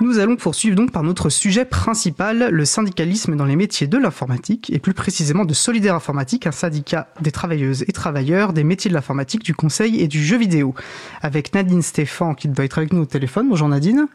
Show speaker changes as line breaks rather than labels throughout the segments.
Nous allons poursuivre donc par notre sujet principal, le syndicalisme dans les métiers de l'informatique, et plus précisément de Solidaire Informatique, un syndicat des travailleuses et travailleurs des métiers de l'informatique, du conseil et du jeu vidéo. Avec Nadine Stéphan qui doit être avec nous au téléphone. Bonjour Nadine.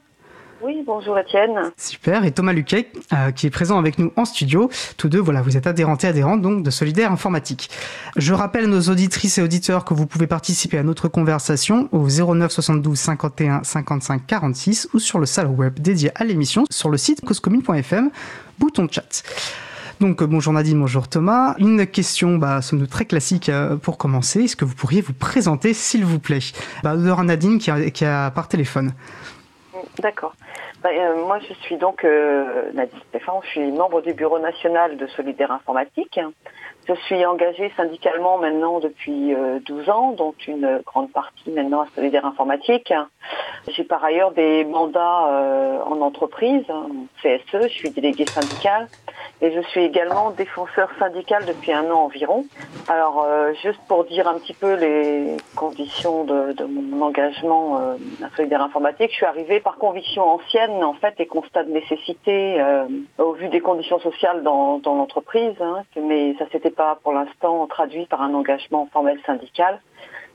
Oui, bonjour Étienne.
Super. Et Thomas Luquet, euh, qui est présent avec nous en studio. Tous deux, voilà, vous êtes adhérents et adhérentes donc de Solidaire Informatique. Je rappelle nos auditrices et auditeurs que vous pouvez participer à notre conversation au 09 72 51 55 46 ou sur le salon web dédié à l'émission sur le site causecommune.fm, bouton chat. Donc euh, bonjour Nadine, bonjour Thomas. Une question, bah, somme de très classique euh, pour commencer. Est-ce que vous pourriez vous présenter, s'il vous plaît? Bah, Nadine qui qui a par téléphone.
D'accord. Bah, euh, moi, je suis donc euh, Nadine Stéphane, je suis membre du Bureau national de Solidaire Informatique. Je suis engagée syndicalement maintenant depuis 12 euh, ans, dont une grande partie maintenant à Solidaire Informatique. J'ai par ailleurs des mandats euh, en entreprise, en CSE, je suis déléguée syndicale et je suis également défenseur syndical depuis un an environ. Alors, euh, juste pour dire un petit peu les conditions de, mon engagement à Solidaire Informatique, je suis arrivée par conviction ancienne en fait et constat de nécessité au vu des conditions sociales dans, l'entreprise, hein, mais ça s'était pas pour l'instant traduit par un engagement formel syndical.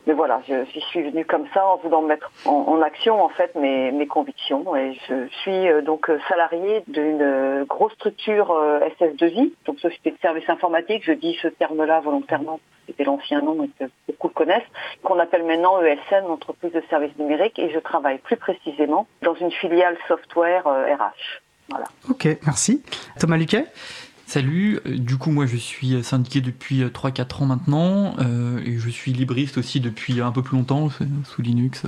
Mais voilà, je, suis venue comme ça en voulant mettre en, action en fait mes, mes, convictions. Et je suis euh, donc salariée d'une euh, grosse structure euh, SS2I, donc société de services informatiques. Je dis ce terme-là volontairement, c'était l'ancien nom et que beaucoup connaissent, qu'on appelle maintenant ESN, entreprise de services numériques. Et je travaille plus précisément dans une filiale software RH. Voilà.
Ok, merci. Thomas Luquet?
Salut, euh, du coup moi je suis syndiqué depuis 3-4 euh, ans maintenant euh, et je suis libriste aussi depuis un peu plus longtemps sous Linux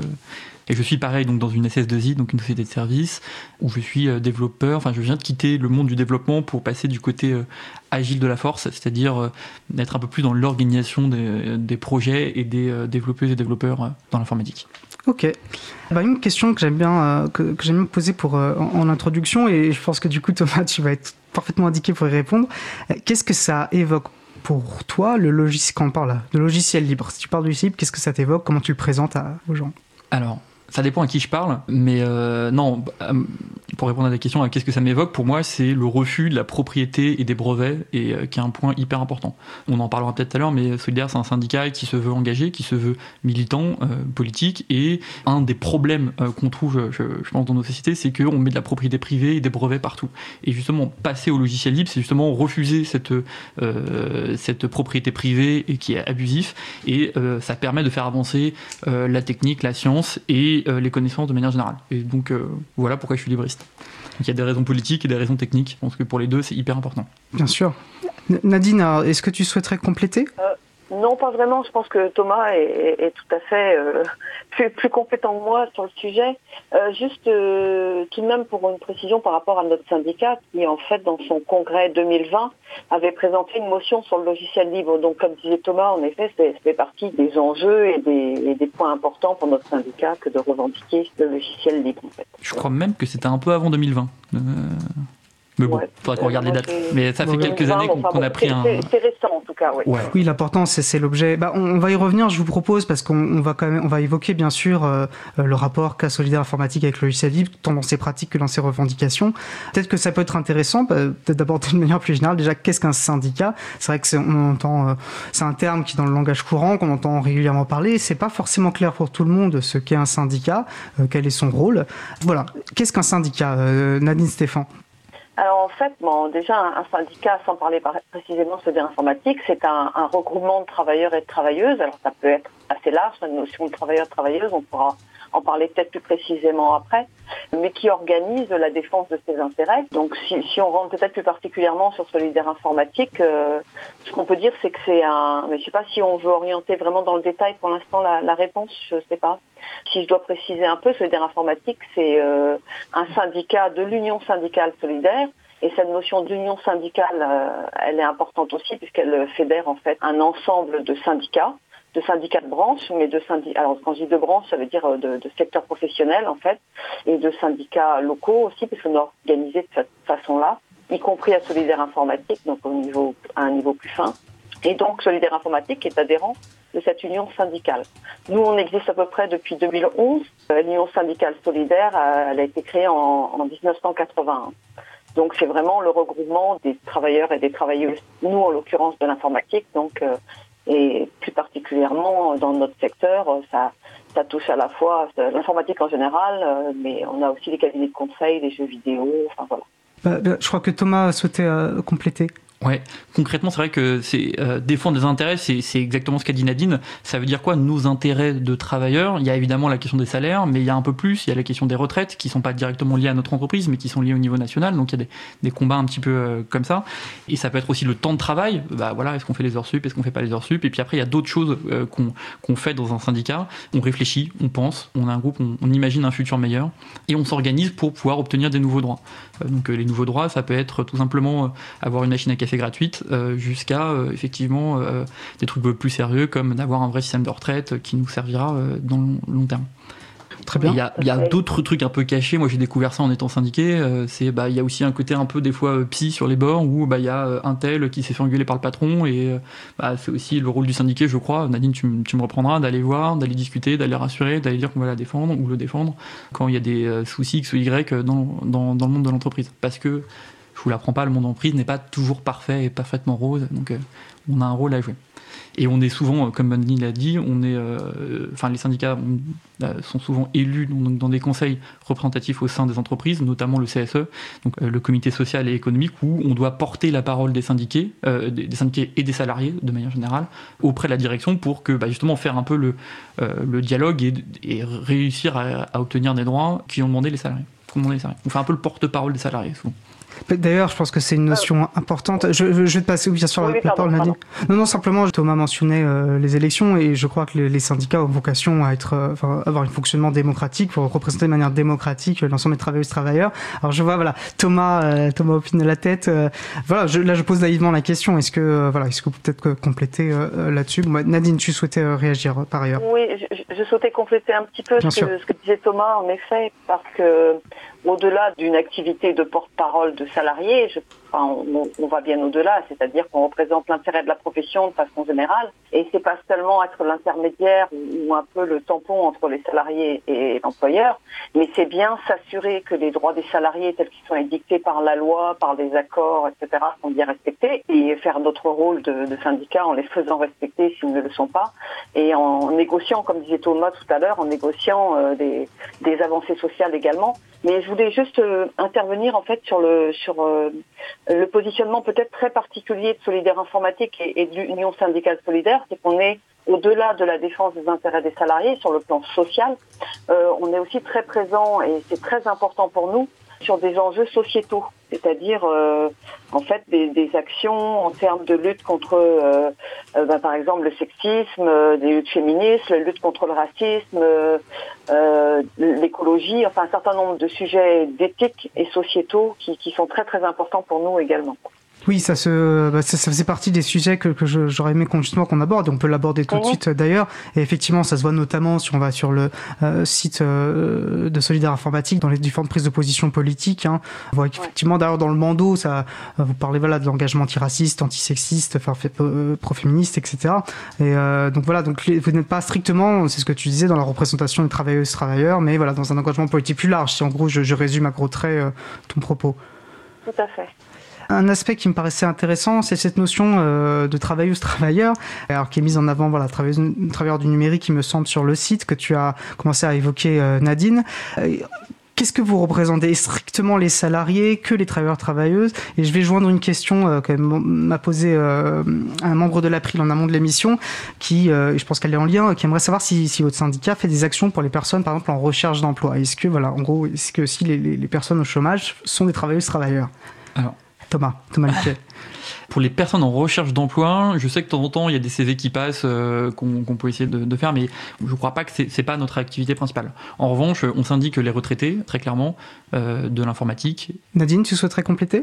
et je suis pareil donc dans une SS2I, donc une société de service où je suis développeur, enfin je viens de quitter le monde du développement pour passer du côté agile de la force, c'est-à-dire d'être un peu plus dans l'organisation des, projets et des développeuses et développeurs dans l'informatique.
Ok. Bah, une question que j'aime bien, que, poser pour, en, introduction, et je pense que du coup Thomas, tu vas être parfaitement indiqué pour y répondre. Qu'est-ce que ça évoque pour toi, le logiciel, quand on parle de logiciel libre? Si tu parles du libre, qu'est-ce que ça t'évoque? Comment tu le présentes aux gens?
Alors, ça dépend à qui je parle, mais euh, non, euh, pour répondre à ta question, qu'est-ce que ça m'évoque? Pour moi, c'est le refus de la propriété et des brevets, et euh, qui est un point hyper important. On en parlera peut-être tout à l'heure, mais Solidaire, c'est un syndicat qui se veut engagé, qui se veut militant, politique, et un des problèmes qu'on trouve, je, pense, dans nos sociétés, c'est qu'on met de la propriété privée et des brevets partout. Et justement, passer au logiciel libre, c'est justement refuser cette, cette propriété privée et qui est abusif, et ça permet de faire avancer la technique, la science, et euh, les connaissances de manière générale. Et donc euh, voilà pourquoi je suis libriste. il y a des raisons politiques et des raisons techniques. Je pense que pour les deux, c'est hyper important.
Bien sûr. Nadine, est-ce que tu souhaiterais compléter?
Euh, non, pas vraiment. Je pense que Thomas est, tout à fait euh, plus, compétent que moi sur le sujet. Euh, juste euh, tout de même pour une précision par rapport à notre syndicat qui, en fait, dans son congrès 2020, avait présenté une motion sur le logiciel libre. Donc, comme disait Thomas, en effet, c'est fait partie des enjeux et des, et des, points importants pour notre syndicat que de revendiquer le logiciel libre. En fait.
Je crois même que c'était un peu avant 2020. Mais bon, il faudrait qu'on regarde les dates. Mais ça fait quelques années qu'on a pris un.
C'est récent en tout cas, oui.
Oui, l'important c'est l'objet. Bah, on, va y revenir, je vous propose, parce qu'on va quand même, on va évoquer bien sûr euh, euh, le rapport qu'a Solidaire Informatique avec le logiciel libre, tant dans ses pratiques que dans ses revendications. Peut-être que ça peut être intéressant, bah, peut-être d'aborder de manière plus générale. Déjà, qu'est-ce qu'un syndicat? C'est vrai que on entend, euh, c'est un terme qui dans le langage courant, qu'on entend régulièrement parler. C'est pas forcément clair pour tout le monde ce qu'est un syndicat, quel est son rôle. Voilà, qu'est-ce qu'un syndicat, Nadine Stéphane?
Alors en fait, bon, déjà un, syndicat, sans parler précisément de informatique, c'est un, regroupement de travailleurs et de travailleuses. Alors ça peut être assez large, la notion de travailleur-travailleuse, on pourra en parler peut-être plus précisément après, mais qui organise la défense de ses intérêts. Donc si, si on rentre peut-être plus particulièrement sur Solidaire Informatique, euh, ce qu'on peut dire c'est que c'est un... Mais je sais pas si on veut orienter vraiment dans le détail pour l'instant la, la, réponse, je sais pas. Si je dois préciser un peu, Solidaire Informatique, c'est euh, un syndicat de l'Union syndicale solidaire et cette notion d'union syndicale, euh, elle est importante aussi puisqu'elle fédère en fait un ensemble de syndicats de syndicats de branche, mais de syndicats. Alors quand je dis de branche, ça veut dire euh, de, de secteur professionnel en fait, et de syndicats locaux aussi, parce qu'on organisé de cette façon-là, y compris à Solidaire Informatique, donc au niveau à un niveau plus fin. Et donc Solidaire Informatique est adhérent de cette union syndicale. Nous, on existe à peu près depuis 2011. L'union syndicale solidaire, elle a été créée en, en 1981. Donc c'est vraiment le regroupement des travailleurs et des travailleuses, nous en l'occurrence de l'informatique, donc euh, et plus particulièrement dans notre secteur, ça, touche à la fois l'informatique en général, euh, mais on a aussi les cabinets de conseil, les jeux vidéo, enfin voilà.
Bah, bah, je crois que Thomas souhaitait euh, compléter.
Ouais, concrètement, c'est vrai que c'est euh, défendre des intérêts, c'est exactement ce qu'a dit Nadine. Ça veut dire quoi Nos intérêts de travailleurs? Il y a évidemment la question des salaires, mais il y a un peu plus. Il y a la question des retraites qui sont pas directement liées à notre entreprise, mais qui sont liées au niveau national. Donc il y a des, des combats un petit peu euh, comme ça. Et ça peut être aussi le temps de travail. Bah voilà, est-ce qu'on fait les heures sup, est-ce qu'on fait pas les heures sup? Et puis après, il y a d'autres choses euh, qu'on fait dans un syndicat. On réfléchit, on pense, on a un groupe, on, on imagine un futur meilleur, et on s'organise pour pouvoir obtenir des nouveaux droits. donc les nouveaux droits, ça peut être tout simplement avoir une machine à café gratuite euh, jusqu'à euh, effectivement euh, des trucs plus sérieux comme d'avoir un vrai système de retraite qui nous servira dans le long terme.
Très bien.
Il y a, d'autres trucs un peu cachés. Moi, j'ai découvert ça en étant syndiqué. c'est, bah, il y a aussi un côté un peu des fois psy sur les bords où bah, il y a un tel qui s'est fait engueuler par le patron et bah, c'est aussi le rôle du syndiqué, je crois. Nadine, tu, tu me reprendras d'aller voir, d'aller discuter, d'aller rassurer, d'aller dire qu'on va la défendre ou le défendre quand il y a des soucis X ou Y dans, dans, dans le monde de l'entreprise. Parce que je vous l'apprends pas, le monde en prise n'est pas toujours parfait et parfaitement rose, donc euh, on a un rôle à jouer. Et on est souvent, euh, comme Annie l'a dit, on est, euh, enfin les syndicats sont souvent élus dans, des conseils représentatifs au sein des entreprises, notamment le CSE, donc le comité social et économique, où on doit porter la parole des syndiqués, des, syndiqués et des salariés de manière générale auprès de la direction pour que bah, justement faire un peu le dialogue et, réussir à, obtenir des droits qui ont demandé les salariés. On fait un peu le porte-parole des salariés souvent.
D'ailleurs, je pense que c'est une notion importante. Je, je, vais te passer bien sûr la, parole, Nadine. Non, non, simplement, Thomas mentionnait euh, les élections et je crois que les, syndicats ont vocation à être, euh, enfin, avoir un fonctionnement démocratique pour représenter de manière démocratique l'ensemble des travailleuses travailleurs. Alors je vois, voilà, Thomas, euh, Thomas opine de la tête. voilà, je, là, je pose naïvement la question. Est-ce que, voilà, est-ce que vous pouvez peut-être compléter là-dessus? Nadine, tu souhaitais réagir par ailleurs?
Oui, je, je, souhaitais compléter un petit peu ce que, ce que, disait Thomas, en effet, parce que au-delà d'une activité de porte-parole de salariés, je, on, va bien au-delà, c'est-à-dire qu'on représente l'intérêt de la profession de façon générale, et c'est pas seulement être l'intermédiaire ou, un peu le tampon entre les salariés et l'employeur, mais c'est bien s'assurer que les droits des salariés tels qu'ils sont édictés par la loi, par des accords, etc., sont bien respectés, et faire notre rôle de, syndicat en les faisant respecter s'ils ne le sont pas, et en négociant, comme disait Thomas tout à l'heure, en négociant euh, des, des avancées sociales également. Mais je voulais juste euh, intervenir en fait sur le sur euh, le positionnement peut-être très particulier de Solidaire Informatique et, et de l'Union syndicale solidaire, c'est qu'on est au-delà de la défense des intérêts des salariés sur le plan social, euh, on est aussi très présent et c'est très important pour nous sur des enjeux sociétaux, c'est-à-dire euh, en fait des, actions en termes de lutte contre, euh, euh ben, par exemple, le sexisme, des luttes féministes, la lutte contre le racisme, l'écologie, enfin un certain nombre de sujets d'éthique et sociétaux qui sont très très importants pour nous également.
Oui, ça, se, bah, ça, ça, faisait partie des sujets que, que j'aurais aimé qu'on, justement qu'on aborde. On peut l'aborder tout de suite d'ailleurs. Et effectivement, ça se voit notamment si on va sur le euh, site euh, de Solidaire Informatique, dans les différentes prises de position politiques. Hein. On voit effectivement d'ailleurs dans le Mando, ça, vous parlez voilà de l'engagement antiraciste, antisexiste, enfin euh, pro-féministe, etc. Et donc voilà, donc vous n'êtes pas strictement, c'est ce que tu disais, dans la représentation des travailleuses travailleurs, mais voilà dans un engagement politique plus large. Si en gros je, je résume à gros traits ton propos.
Tout à fait.
Un aspect qui me paraissait intéressant, c'est cette notion euh, de travailleuse-travailleur, alors qui est mise en avant, voilà, travailleur du numérique, il me semble, sur le site que tu as commencé à évoquer, euh, Nadine. Euh, qu'est-ce que vous représentez Strictement les salariés, que les travailleurs-travailleuses Et je vais joindre une question euh, que m'a posée un membre de l'April en amont de l'émission, qui, je pense qu'elle est en lien, qui aimerait savoir si, votre syndicat fait des actions pour les personnes, par exemple, en recherche d'emploi. Est-ce que, voilà, en gros, est-ce que si les, les, les personnes au chômage sont des travailleuses-travailleurs
Alors,
Thomas, Thomas
Pour les personnes en recherche d'emploi, je sais que de temps en temps, il y a des CV qui passent euh, qu'on peut essayer de, de, faire, mais je ne crois pas que c'est pas notre activité principale. En revanche, on s'indique les retraités, très clairement, euh, de l'informatique.
Nadine, tu souhaiterais compléter?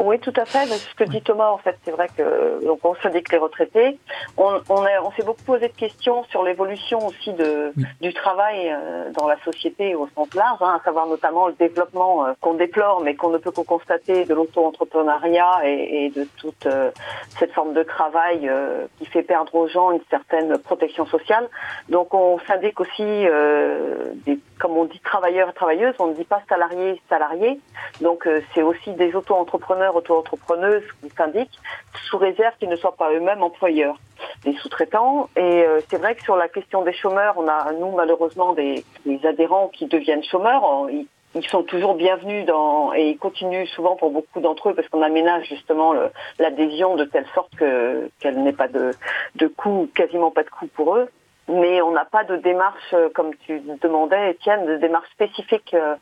Oui, tout à fait. Ce que dit Thomas, en fait, c'est vrai que donc on syndique les retraités. On, on, on s'est beaucoup posé de questions sur l'évolution aussi de, du travail euh, dans la société au sens large, hein, à savoir notamment le développement euh, qu'on déplore, mais qu'on ne peut que constater de l'auto-entrepreneuriat et, et, de toute euh, cette forme de travail qui fait perdre aux gens une certaine protection sociale. Donc, on syndique aussi des, comme on dit, travailleurs et travailleuses. On ne dit pas salariés, salariés. Donc, c'est aussi des auto-entrepreneurs auto-entrepreneuses qui syndiquent, sous réserve qu'ils ne soient pas eux-mêmes employeurs des sous-traitants. Et euh, c'est vrai que sur la question des chômeurs, on a, nous, malheureusement, des, adhérents qui deviennent chômeurs. Ils, sont toujours bienvenus dans, et ils continuent souvent pour beaucoup d'entre eux parce qu'on aménage justement l'adhésion de telle sorte que qu'elle n'ait pas de, de coût, quasiment pas de coût pour eux mais on n'a pas de démarche, euh, comme tu demandais, Étienne, de démarche spécifique euh,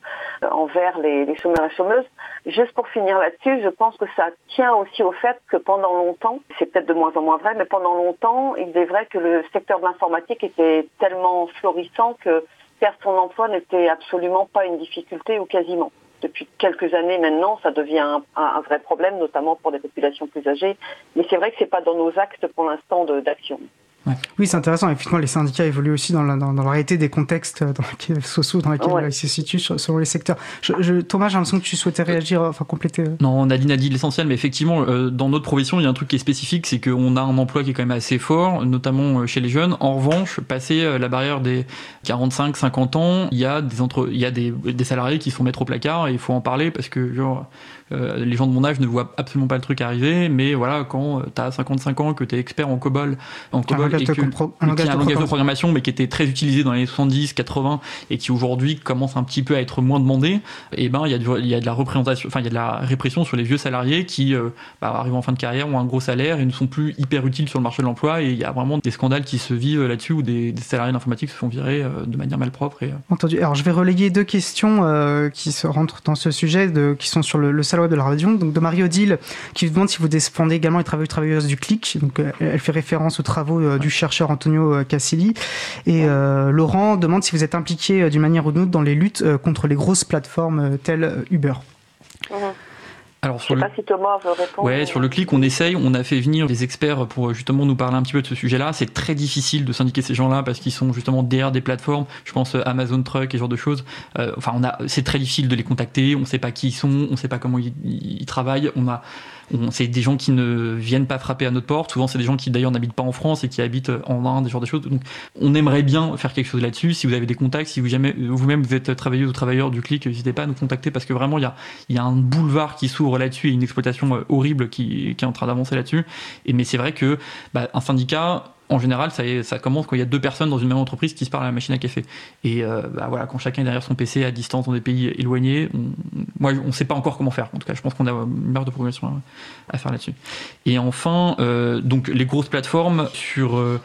envers les, chômeurs et chômeuses. Juste pour finir là-dessus, je pense que ça tient aussi au fait que pendant longtemps, c'est peut-être de moins en moins vrai, mais pendant longtemps, il est vrai que le secteur de l'informatique était tellement florissant que perdre son emploi n'était absolument pas une difficulté ou quasiment depuis quelques années maintenant, ça devient un, un, vrai problème, notamment pour des populations plus âgées. Mais c'est vrai que c'est pas dans nos actes pour l'instant d'action.
Oui, c'est intéressant. Effectivement, les syndicats évoluent aussi dans la, dans, dans la réalité des contextes dans lesquels, sociaux dans lesquels ils se situent selon les secteurs. Je, Thomas, j'ai l'impression que tu souhaitais réagir, enfin compléter. Euh.
Non, Nadine a dit l'essentiel, mais effectivement, euh, dans notre profession, il y a un truc qui est spécifique, c'est qu'on a un emploi qui est quand même assez fort, notamment euh, chez les jeunes. En revanche, passer la barrière des 45-50 ans, il y a des entre, il y a des, des salariés qui se font mettre au placard et il faut en parler parce que genre euh, les gens de mon âge ne voient absolument pas le truc arriver, mais voilà, quand tu as 55 ans, que tu es expert en COBOL, en COBOL et que, un langage, un langage de programmation, mais qui était très utilisé dans les 70, 80 et qui aujourd'hui commence un petit peu à être moins demandé, et eh ben il y, a y a de la représentation, enfin il y a de la répression sur les vieux salariés qui euh, bah, arrivent en fin de carrière, ont un gros salaire et ne sont plus hyper utiles sur le marché de l'emploi, et il y a vraiment des scandales qui se vivent là-dessus où des, salariés d'informatique se font virer euh, de manière malpropre. Et,
Entendu. Alors je vais relayer deux questions qui se rentrent dans ce sujet, de, qui sont sur le, le de la radio, donc de Marie-Odile, qui vous demande si vous défendez également les travailleurs travailleuses du CLIC. Donc, euh, elle fait référence aux travaux euh, du chercheur Antonio euh, Cassilli. Et Laurent demande si vous êtes impliqué d'une manière ou d'une autre dans les luttes contre les grosses plateformes telles Uber.
Alors sur Je sais le... pas si Thomas veut répondre.
Ouais, sur le clic, on essaye. On a fait venir des experts pour justement nous parler un petit peu de ce sujet-là. C'est très difficile de syndiquer ces gens-là parce qu'ils sont justement derrière des plateformes. Je pense euh, Amazon Truck et ce genre de choses. Euh, enfin, on a, c'est très difficile de les contacter. On ne sait pas qui ils sont. On ne sait pas comment ils, ils travaillent. On a c'est des gens qui ne viennent pas frapper à notre porte. Souvent, c'est des gens qui d'ailleurs n'habitent pas en France et qui habitent en Inde, des genres de choses. Donc, on aimerait bien faire quelque chose là-dessus. Si vous avez des contacts, si vous jamais vous-même vous êtes travailleuse ou travailleur du clic, n'hésitez pas à nous contacter parce que vraiment, il y a, un boulevard qui s'ouvre là-dessus et une exploitation euh, horrible qui, est en train d'avancer là-dessus. Mais c'est vrai que bah, un syndicat en général, ça, commence quand il y a deux personnes dans une même entreprise qui se parlent à la machine à café. Et euh, bah voilà, quand chacun est derrière son PC à distance dans des pays éloignés, on, moi, on ne sait pas encore comment faire. En tout cas, je pense qu'on a une marge de progression à, faire là-dessus. Et enfin, euh, donc les grosses plateformes sur euh,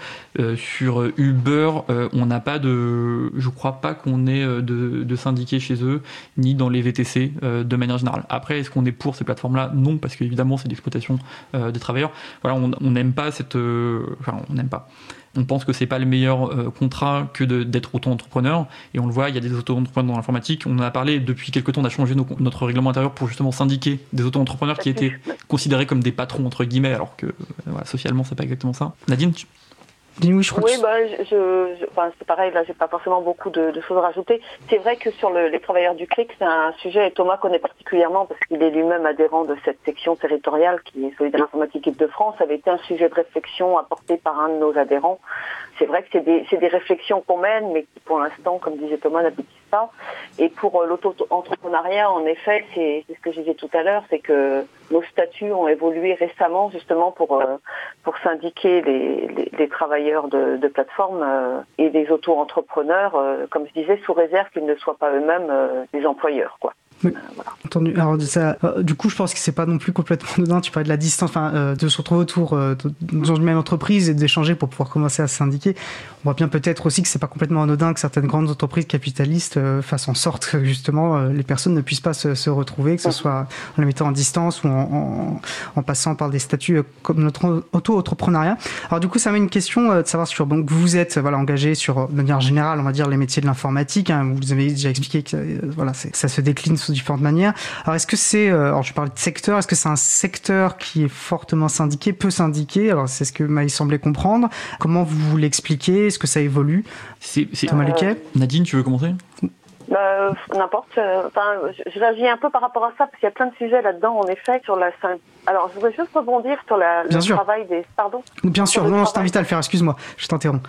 sur Uber, on n'a pas de, je crois pas qu'on ait de, de syndiqués chez eux, ni dans les VTC de manière générale. Après, est-ce qu'on est pour ces plateformes-là? Non, parce qu'évidemment, c'est l'exploitation des travailleurs. Voilà, on n'aime pas cette, enfin, on n'aime pas on pense que c'est pas le meilleur euh, contrat que d'être auto-entrepreneur. Et on le voit, il y a des auto-entrepreneurs dans l'informatique. On en a parlé depuis quelques temps, on a changé notre règlement intérieur pour justement syndiquer des auto-entrepreneurs qui étaient considérés comme des patrons, entre guillemets, alors que euh, socialement, c'est pas exactement ça. Nadine
oui, je oui bah, je, enfin, c'est pareil, là, j'ai pas forcément beaucoup de, choses à rajouter. C'est vrai que sur le, les travailleurs du CLIC, c'est un sujet, et Thomas connaît particulièrement parce qu'il est lui-même adhérent de cette section territoriale qui est Solidaire Informatique Île-de-France, avait été un sujet de réflexion apporté par un de nos adhérents. C'est vrai que c'est des, des réflexions qu'on mène, mais qui pour l'instant, comme disait Thomas, n'aboutissent Et pour euh, l'auto-entrepreneuriat, en effet, c'est ce que je disais tout à l'heure, c'est que nos statuts ont évolué récemment justement pour, euh, syndiquer les, travailleurs de, de plateformes euh, et des auto-entrepreneurs, comme je disais, sous réserve qu'ils ne soient pas eux-mêmes des employeurs. quoi.
Oui. Entendu. Alors, ça, du coup, je pense que c'est pas non plus complètement dedans. Tu parlais de la distance, enfin, de se retrouver autour dans une même entreprise et d'échanger pour pouvoir commencer à syndiquer. On voit bien peut-être aussi que c'est pas complètement anodin que certaines grandes entreprises capitalistes fassent en sorte que justement les personnes ne puissent pas se, se retrouver, que ce soit en les mettant en distance ou en, en, en passant par des statuts comme notre auto-entrepreneuriat. Alors, du coup, ça met une question de savoir sur donc vous êtes voilà engagé sur de manière générale, on va dire les métiers de l'informatique. Hein, vous avez déjà expliqué que voilà, ça se décline sous différentes manières. Alors est-ce que c'est, alors je parle de secteur, est-ce que c'est un secteur qui est fortement syndiqué, peu syndiqué? Alors c'est ce que m'a semblé comprendre. Comment vous l'expliquez? Est-ce que ça évolue?
C'est Thomas Luquet? Nadine, tu veux commencer?
Bah, N'importe. Enfin, je réagis un peu par rapport à ça parce qu'il y a plein de sujets là-dedans, en effet, sur la. Alors, je voudrais juste rebondir sur la, le travail des. Pardon?
Bien sûr. Non, je t'invite à le faire. Excuse-moi, je t'interromps.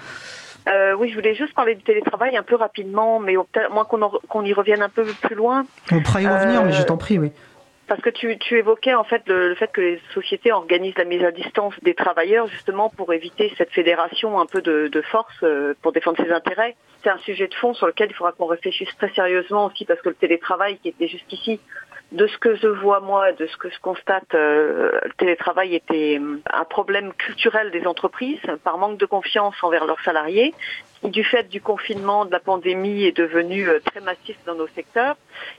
Euh, oui, je voulais juste parler du télétravail un peu rapidement, mais peut-être moins qu'on y revienne un peu plus loin.
On pourra y revenir, mais je t'en prie, oui.
Parce que tu, tu évoquais en fait le, fait que les sociétés organisent la mise à distance des travailleurs justement pour éviter cette fédération un peu de, de force euh, pour défendre ses intérêts. C'est un sujet de fond sur lequel il faudra qu'on réfléchisse très sérieusement aussi parce que le télétravail qui était jusqu'ici de ce que je vois moi, de ce que je constate, euh, le télétravail était un problème culturel des entreprises par manque de confiance envers leurs salariés du fait du confinement, de la pandémie, est devenu euh, très massif dans nos secteurs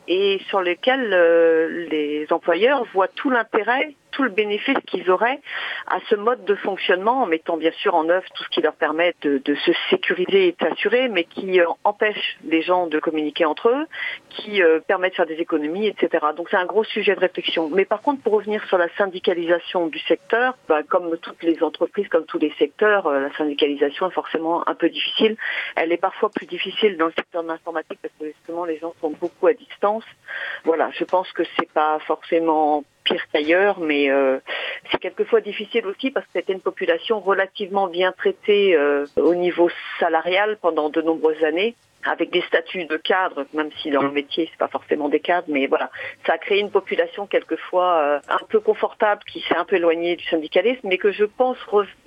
et sur lesquels euh, les employeurs voient tout l'intérêt tout le bénéfice qu'ils auraient à ce mode de fonctionnement, en mettant bien sûr en œuvre tout ce qui leur permet de, se sécuriser et de s'assurer, mais qui euh, empêche les gens de communiquer entre eux, qui permet de faire des économies, etc. Donc c'est un gros sujet de réflexion. Mais par contre, pour revenir sur la syndicalisation du secteur, bah, comme toutes les entreprises, comme tous les secteurs, la syndicalisation est forcément un peu difficile. Elle est parfois plus difficile dans le secteur de l'informatique parce que justement les gens sont beaucoup à distance. Voilà, je pense que c'est pas forcément pire qu'ailleurs, mais euh, c'est quelquefois difficile aussi parce que c'était une population relativement bien traitée euh, au niveau salarial pendant de nombreuses années avec des statuts de cadre, même si dans le métier c'est pas forcément des cadres, mais voilà, ça a créé une population quelquefois euh, un peu confortable qui s'est un peu éloignée du syndicalisme, mais que je pense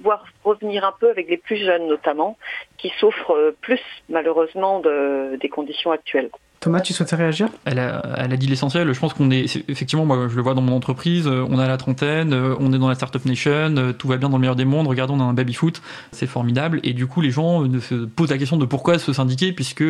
voir revenir un peu avec les plus jeunes notamment, qui souffrent plus malheureusement de, des conditions actuelles.
Thomas, tu souhaitais réagir?
Elle a, dit l'essentiel. Je pense qu'on est, effectivement, moi je le vois dans mon entreprise, euh, on a la trentaine, euh, on est dans la Startup Nation, euh, tout va bien dans le meilleur des mondes, regardons, on a un baby-foot, c'est formidable. Et du coup, les gens se posent la question de pourquoi se syndiquer puisque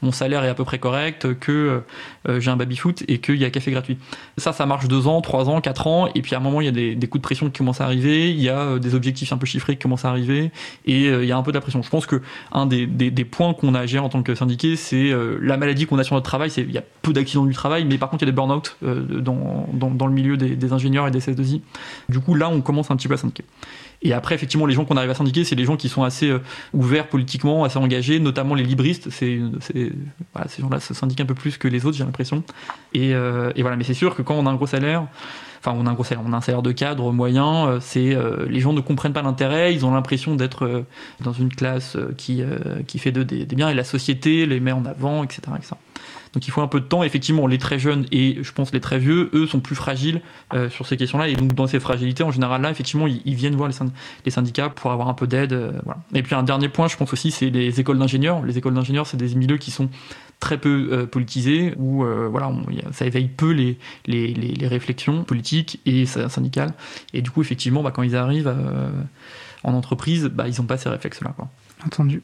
mon salaire est à peu près correct, que j'ai un baby-foot et qu'il y a café gratuit. Ça, ça marche deux ans, trois ans, quatre ans, et puis à un moment, il y a des, coups de pression qui commencent à arriver, il y a des objectifs un peu chiffrés qui commencent à arriver, et il y a un peu de la pression. Je pense que un des points qu'on a à gérer en tant que syndiqué, c'est la maladie qu'on sur notre travail, il y a peu d'accidents du travail, mais par contre il y a des burn-out euh, dans, dans, le milieu des, ingénieurs et des CS2I. Du coup là on commence un petit peu à syndiquer. Et après, effectivement, les gens qu'on arrive à syndiquer, c'est les gens qui sont assez euh, ouverts politiquement, assez engagés, notamment les libristes. C'est, ces gens-là se syndiquent un peu plus que les autres, j'ai l'impression. Euh, et, voilà, mais c'est sûr que quand on a un gros salaire, enfin, on a un salaire, de cadre moyen, c'est les gens ne comprennent pas l'intérêt, ils ont l'impression d'être dans une classe qui, qui fait de, des, des, biens et la société les met en avant, etc. Donc il faut un peu de temps. Effectivement, les très jeunes et je pense les très vieux, eux, sont plus fragiles euh, sur ces questions-là. Et donc dans ces fragilités, en général, là, effectivement, ils, viennent voir les, syndicats pour avoir un peu d'aide. Euh, et puis un dernier point, je pense aussi, c'est les écoles d'ingénieurs. Les écoles d'ingénieurs, c'est des milieux qui sont très peu euh, politisés, où voilà, ça éveille peu les, les, réflexions politiques et syndicales. Et du coup, effectivement, bah, quand ils arrivent en entreprise, bah, ils n'ont pas ces réflexes-là.
Entendu.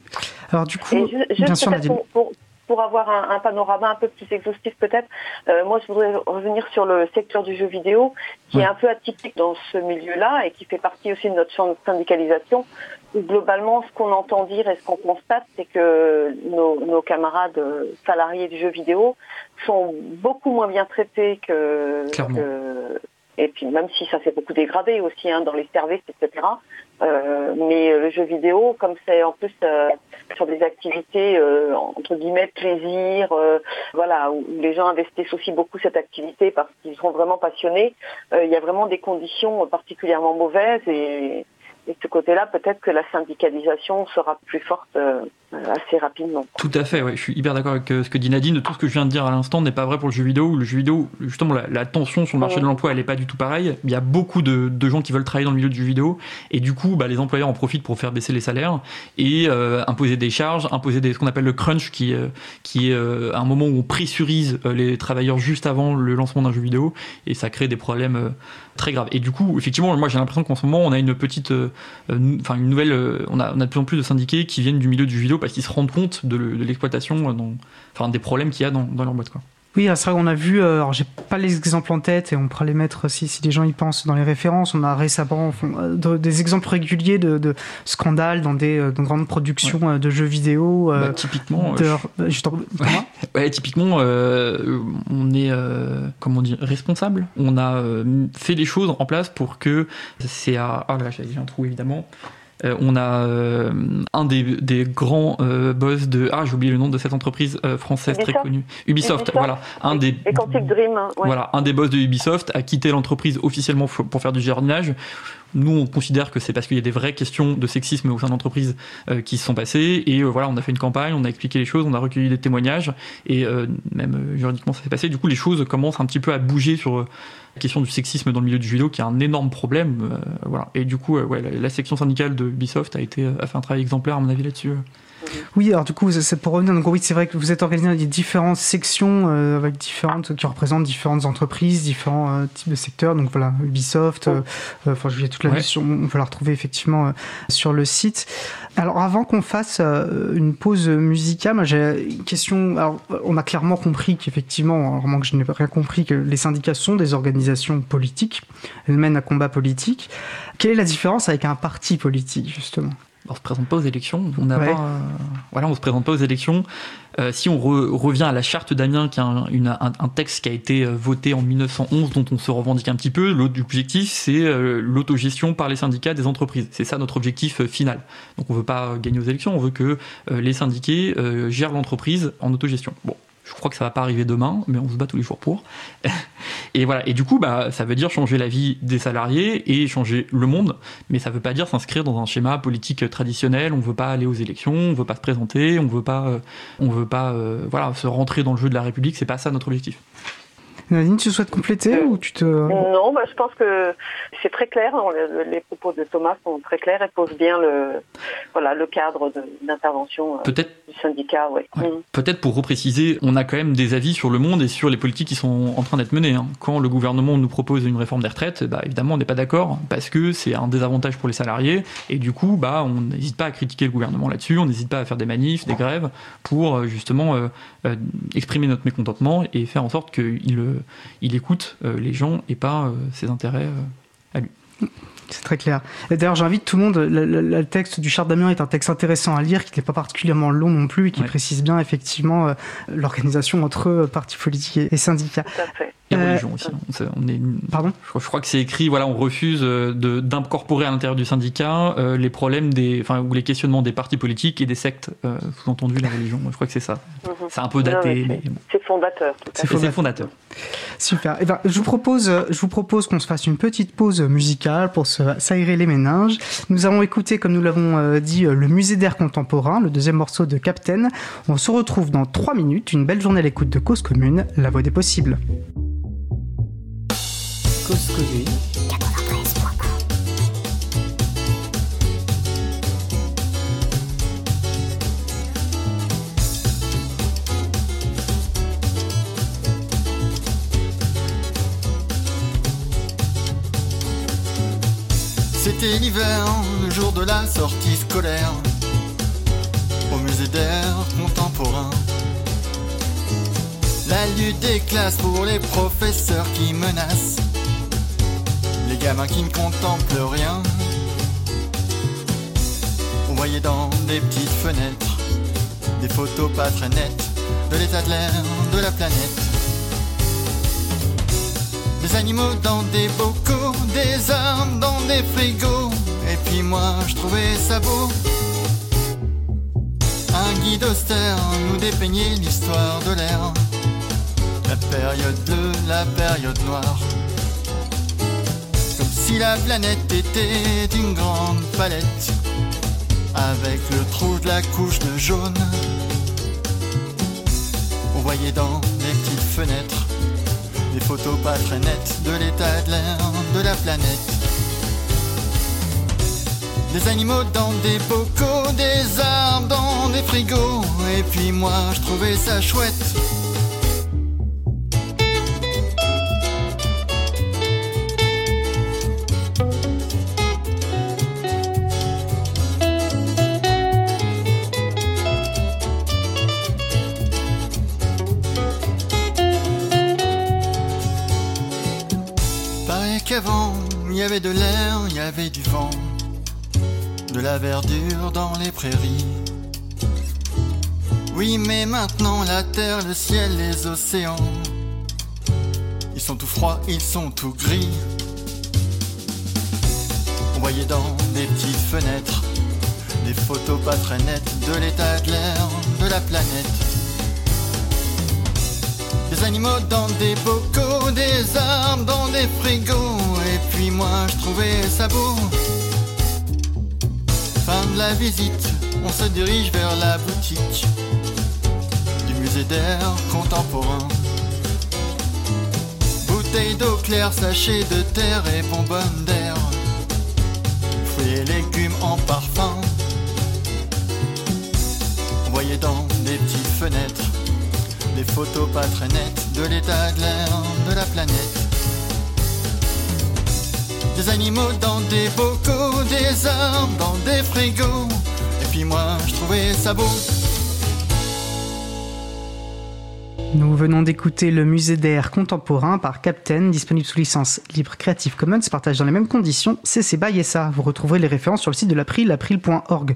Alors du coup, bien sûr,
pour avoir un, panorama un peu plus exhaustif peut-être, euh, moi je voudrais revenir sur le secteur du jeu vidéo, qui est un peu atypique dans ce milieu-là et qui fait partie aussi de notre champ de syndicalisation. Où globalement, ce qu'on entend dire et ce qu'on constate, c'est que nos, camarades euh, salariés du jeu vidéo sont beaucoup moins bien traités que, que et puis même si ça s'est beaucoup dégradé aussi hein, dans les services, etc. Euh, mais le jeu vidéo, comme c'est en plus euh, sur des activités euh, entre guillemets plaisir, euh, voilà, où les gens investissent aussi beaucoup cette activité parce qu'ils sont vraiment passionnés, il y a vraiment des conditions particulièrement mauvaises et, et de ce côté-là, peut-être que la syndicalisation sera plus forte assez rapidement.
Tout à fait, ouais. je suis hyper d'accord avec euh, ce que dit Nadine. Tout ce que je viens de dire à l'instant n'est pas vrai pour le jeu vidéo. Le jeu vidéo, justement, la, tension sur le marché de l'emploi, elle n'est pas du tout pareille. Il y a beaucoup de, gens qui veulent travailler dans le milieu du jeu vidéo, et du coup, bah, les employeurs en profitent pour faire baisser les salaires et euh, imposer des charges, imposer des, ce qu'on appelle le crunch, qui, euh, qui est un moment où on pressurise les travailleurs juste avant le lancement d'un jeu vidéo, et ça crée des problèmes très graves. Et du coup, effectivement, moi j'ai l'impression qu'en ce moment, on a une petite, enfin une nouvelle, on a, on a de plus en plus de syndiqués qui viennent du milieu du jeu vidéo parce qu'ils se rendent compte de l'exploitation, enfin des problèmes qu'il y a dans, dans leur boîte. Quoi.
Oui, c'est vrai qu'on a vu, euh, alors j'ai pas les exemples en tête et on pourra les mettre si, si les gens y pensent dans les références. On a récemment euh, des exemples réguliers de, de scandales dans des euh, grandes productions de jeux vidéo.
Bah, typiquement, ouais, typiquement, on est comment dire responsable. On a fait des choses en place pour que c'est à ah là j'ai un trou évidemment euh, on a euh, un des, grands euh, boss de ah j'ai oublié le nom de cette entreprise française très connue. Ubisoft, voilà. Un des
Dream
voilà un des boss de Ubisoft a quitté l'entreprise officiellement pour faire du jardinage nous, on considère que c'est parce qu'il y a des vraies questions de sexisme au sein de l'entreprise qui se sont passées. Et voilà, on a fait une campagne, on a expliqué les choses, on a recueilli des témoignages. Et même juridiquement, ça s'est passé. Du coup, les choses commencent un petit peu à bouger sur la question du sexisme dans le milieu du judo qui est un énorme problème. Euh, voilà. Et du coup, euh, la, section syndicale de Ubisoft a fait un travail exemplaire, à mon avis, là-dessus.
Oui, alors du coup, c'est pour revenir, donc oui, c'est vrai que vous êtes organisé dans différentes sections euh, avec différentes qui représentent différentes entreprises, différents types de secteurs. Donc voilà, Ubisoft, enfin, je vais toute la liste, on peut la retrouver effectivement sur le site. Alors avant qu'on fasse une pause musicale, j'ai une question. Alors, on a clairement compris qu'effectivement, vraiment que je n'ai rien compris, que les syndicats sont des organisations politiques, elles mènent un combat politique. Quelle est la différence avec un parti politique justement?
On se présente pas aux élections. On n'a pas, voilà, on se présente pas aux élections. Euh, si on revient à la charte d'Amiens, qui est un, un, texte qui a été euh, voté en 1911, dont on se revendique un petit peu, l'objectif c'est euh, l'autogestion par les syndicats des entreprises. C'est ça notre objectif final. Donc on veut pas gagner aux élections, on veut que les syndiqués gèrent l'entreprise en autogestion. Bon, je crois que ça va pas arriver demain, mais on se bat tous les jours pour. et voilà. Et du coup, bah, ça veut dire changer la vie des salariés et changer le monde, mais ça veut pas dire s'inscrire dans un schéma politique traditionnel. On veut pas aller aux élections, on veut pas se présenter, on veut pas, euh, on veut pas, euh, voilà, se rentrer dans le jeu de la République. C'est pas ça notre objectif.
Nadine, tu souhaites compléter ou tu te...
Non, bah, je pense que c'est très clair. Les propos de Thomas sont très clairs et posent bien le, voilà, le cadre d'intervention
euh,
du syndicat. Mm.
Peut-être pour repréciser, on a quand même des avis sur le monde et sur les politiques qui sont en train d'être menées. Hein. Quand le gouvernement nous propose une réforme des retraites, bah, évidemment, on n'est pas d'accord parce que c'est un désavantage pour les salariés et du coup, bah, on n'hésite pas à critiquer le gouvernement là-dessus, on n'hésite pas à faire des manifs, des grèves pour euh, justement euh, exprimer notre mécontentement et faire en sorte qu'il il écoute euh, les gens et pas euh, ses intérêts euh, à lui.
C'est très clair. D'ailleurs, j'invite tout le monde. Le, texte du Charte d'Amiens est un texte intéressant à lire, qui n'est pas particulièrement long non plus, et qui précise bien effectivement l'organisation entre partis politiques et, syndicats. Tout à
fait. Et religion aussi. Hein. On est,
Pardon
je, crois que c'est écrit, voilà, on refuse d'incorporer à l'intérieur du syndicat les problèmes des, enfin, ou les questionnements des partis politiques et des sectes, sous-entendu la religion. Je crois que c'est ça. Mhm. C'est un peu daté.
C'est fondateur.
C'est fondateur.
Super. Eh ben, je vous propose, je vous propose qu'on se fasse une petite pause musicale pour s'aérer les méninges. Nous avons écouté, comme nous l'avons euh, dit, euh, le musée d'art contemporain, le deuxième morceau de Captain. On se retrouve dans trois minutes. Une belle journée à l'écoute de Cause Commune, la voix des possibles.
C'était l'hiver, le jour de la sortie scolaire, au musée d'art contemporain. La lutte des classes pour les professeurs qui menacent, qui ne contemplent rien. On voyait dans des petites fenêtres des photos pas très nettes de l'état de l'air de la planète. Des animaux dans des bocaux, des armes dans des frigos. Et puis moi, je trouvais ça beau. Un guide austère nous dépeignait l'histoire de l'air. La période bleue, la période noire. Si la planète était une grande palette. Avec le trou de la couche de jaune. On voyait dans les petites fenêtres des photos pas très nettes de l'état de l'air de la planète. Des animaux dans des bocaux, des arbres dans des frigos. Et puis moi je trouvais ça chouette. Qu'avant, il y avait de l'air, il y avait du vent, de la verdure dans les prairies. Oui, mais maintenant la terre, le ciel, les océans, ils sont tout froids, ils sont tout gris. On voyait dans des petites fenêtres des photos pas très nettes de l'état de l'air de la planète. Des animaux dans des bocaux, des arbres dans des frigos, et puis moi je trouvais ça beau. Fin de la visite, on se dirige vers la boutique du musée d'art contemporain. Bouteilles d'eau claire, sachets de terre et bonbonnes d'air. Fruits et légumes en parfum. On voyait dans des petites fenêtres des photos pas très nettes de l'état de l'air de la planète. Des animaux dans des bocaux, des arbres dans des frigos. Et puis moi, je trouvais ça beau.
Nous venons d'écouter le musée d'air contemporain par Captain, disponible sous licence libre Creative Commons, partage dans les mêmes conditions CC BY SA. Vous retrouverez les références sur le site de l'April, april.org.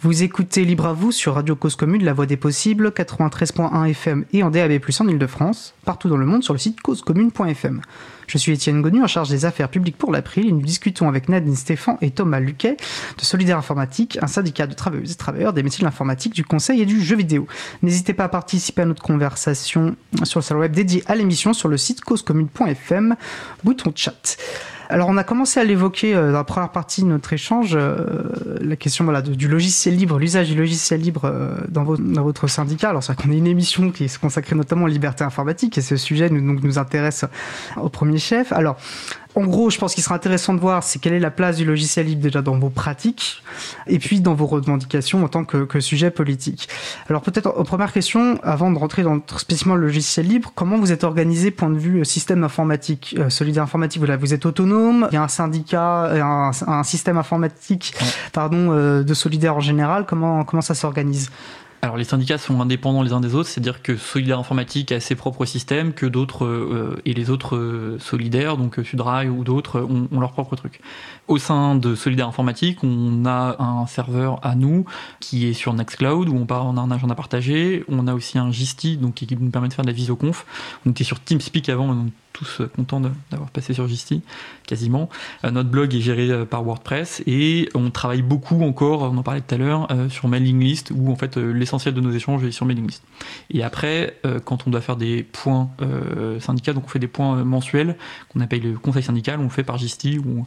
Vous écoutez Libre à vous sur Radio Cause Commune, la voix des possibles, 93.1 FM et en DAB+, en Ile-de-France, partout dans le monde sur le site causecommune.fm. Je suis Étienne Gonu, en charge des affaires publiques pour l'April, et nous discutons avec Nadine Stéphan et Thomas Luquet de Solidaire Informatique, un syndicat de travailleuses et travailleurs des métiers de l'informatique, du conseil et du jeu vidéo. N'hésitez pas à participer à notre conversation sur le salon web dédié à l'émission sur le site causecommune.fm, bouton chat. Alors, on a commencé à l'évoquer euh, dans la première partie de notre échange, euh, la question voilà, du logiciel libre, l'usage du logiciel libre euh, dans, vo- dans votre syndicat. Alors, c'est vrai qu'on a une émission qui est consacrée notamment aux libertés informatiques et ce sujet nous, nous intéresse au premier chef. Alors, en gros, je pense qu'il sera intéressant de voir c'est quelle est la place du logiciel libre déjà dans vos pratiques et puis dans vos revendications en tant que, que sujet politique. Alors peut-être en première question, avant de rentrer dans spécifiquement le logiciel libre, comment vous êtes organisé point de vue euh, système informatique, euh, solidaire informatique? Voilà, vous êtes autonome, il y a un syndicat, euh, un, un système informatique,
Ouais.
pardon, euh, de solidaire en général. Comment comment ça s'organise?
Alors les syndicats sont indépendants les uns des autres, c'est-à-dire que Solidaire Informatique a ses propres systèmes, que d'autres euh, et les autres euh, solidaires, donc euh, Sudrail ou d'autres, ont, leur propre truc. Au sein de Solidaire Informatique, on a un serveur à nous qui est sur Nextcloud où on, part, a un agenda partagé. On a aussi un Gisti donc qui nous permet de faire de la visioconf. On était sur TeamSpeak avant, on tous euh, contents d'avoir passé sur Gisti, quasiment. Euh, notre blog est géré euh, par WordPress et on travaille beaucoup encore, on en parlait tout à l'heure, sur mailing list où en fait l'essentiel de nos échanges est sur mailing list. Et après, quand on doit faire des points syndicats, donc on fait des points mensuels qu'on appelle le conseil syndical, on le fait par Gisti où,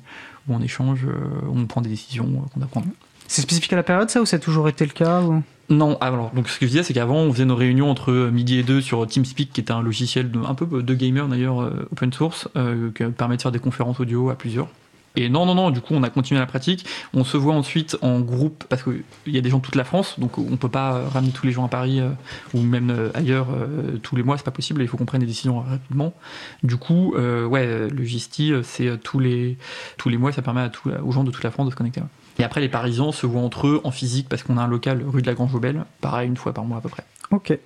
on échange, on prend des décisions qu'on doit prendre.
C'est spécifique à la période ça ou ça a toujours été le cas.
Non, alors donc ce que je disais, c'est qu'avant on faisait nos réunions entre midi et deux sur TeamSpeak, qui était un logiciel un peu de gamer d'ailleurs euh, open source, euh, qui permet de faire des conférences audio à plusieurs. Et non, non, non, du coup on a continué la pratique. On se voit ensuite en groupe, parce qu'il y a des gens de toute la France, donc on peut pas euh, ramener tous les gens à Paris euh, ou même euh, ailleurs euh, tous les mois, c'est pas possible, il faut qu'on prenne des décisions rapidement. Du coup, euh, ouais, euh, le GISTI, euh, c'est euh, tous les, tous les mois, ça permet à aux gens de toute la France de se connecter. Et après, les Parisiens se voient entre eux en physique parce qu'on a un local rue de la Grange-Aubel, pareil, une fois par mois à peu près.
Ok.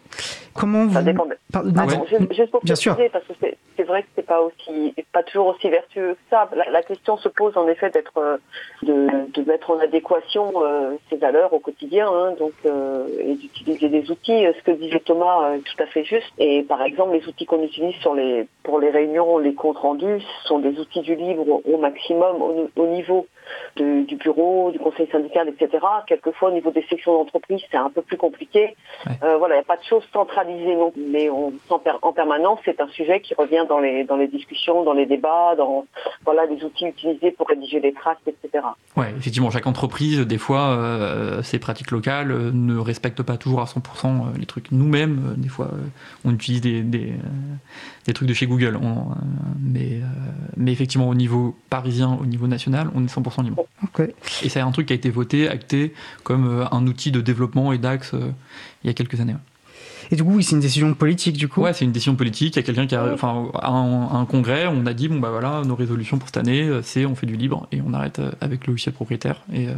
Comment vous...
Ça dépend. de-
Pardon,
Pardon,
ouais.
juste, juste pour
Bien
préciser,
sûr.
parce que c'est- vrai que c'est pas aussi, pas toujours aussi vertueux que ça. La, la question se pose en effet d'être, euh, de, de mettre en adéquation euh, ses valeurs au quotidien, hein, donc euh, et d'utiliser des outils. Euh, Ce que disait Thomas est tout à fait juste. Et par exemple, les outils qu'on utilise sur les, pour les réunions, les comptes rendus, ce sont des outils du libre au, maximum au, au niveau de- du bureau, du conseil syndical, etc. Quelquefois, au niveau des sections d'entreprise, c'est un peu plus compliqué.
Ouais.
Euh, voilà, il n'y a pas de choses centralisées non mais on, en permanence, c'est un sujet qui revient dans les, dans les discussions, dans les débats, dans voilà, les outils utilisés pour rédiger les tracts, etc.
Ouais, effectivement, chaque entreprise, des fois, euh, ses pratiques locales euh, ne respectent pas toujours à 100% euh, les trucs. Nous-mêmes, euh, des fois, euh, on utilise des, des, euh, des trucs de chez Google. On- euh, mais, euh, mais effectivement, au niveau parisien, au niveau national, on est 100% libre.
Ok.
Et c'est un truc qui a été voté, acté comme euh, un outil de développement et d'axe euh, il y a quelques années. ouais.
Et du coup, oui, c'est une décision politique du coup.
Ouais, c'est une décision politique. Il y a quelqu'un qui a, enfin, à un, à un congrès, on a dit bon bah voilà, nos résolutions pour cette année, euh, c'est on fait du libre et on arrête euh, avec le logiciel propriétaire. Et, euh,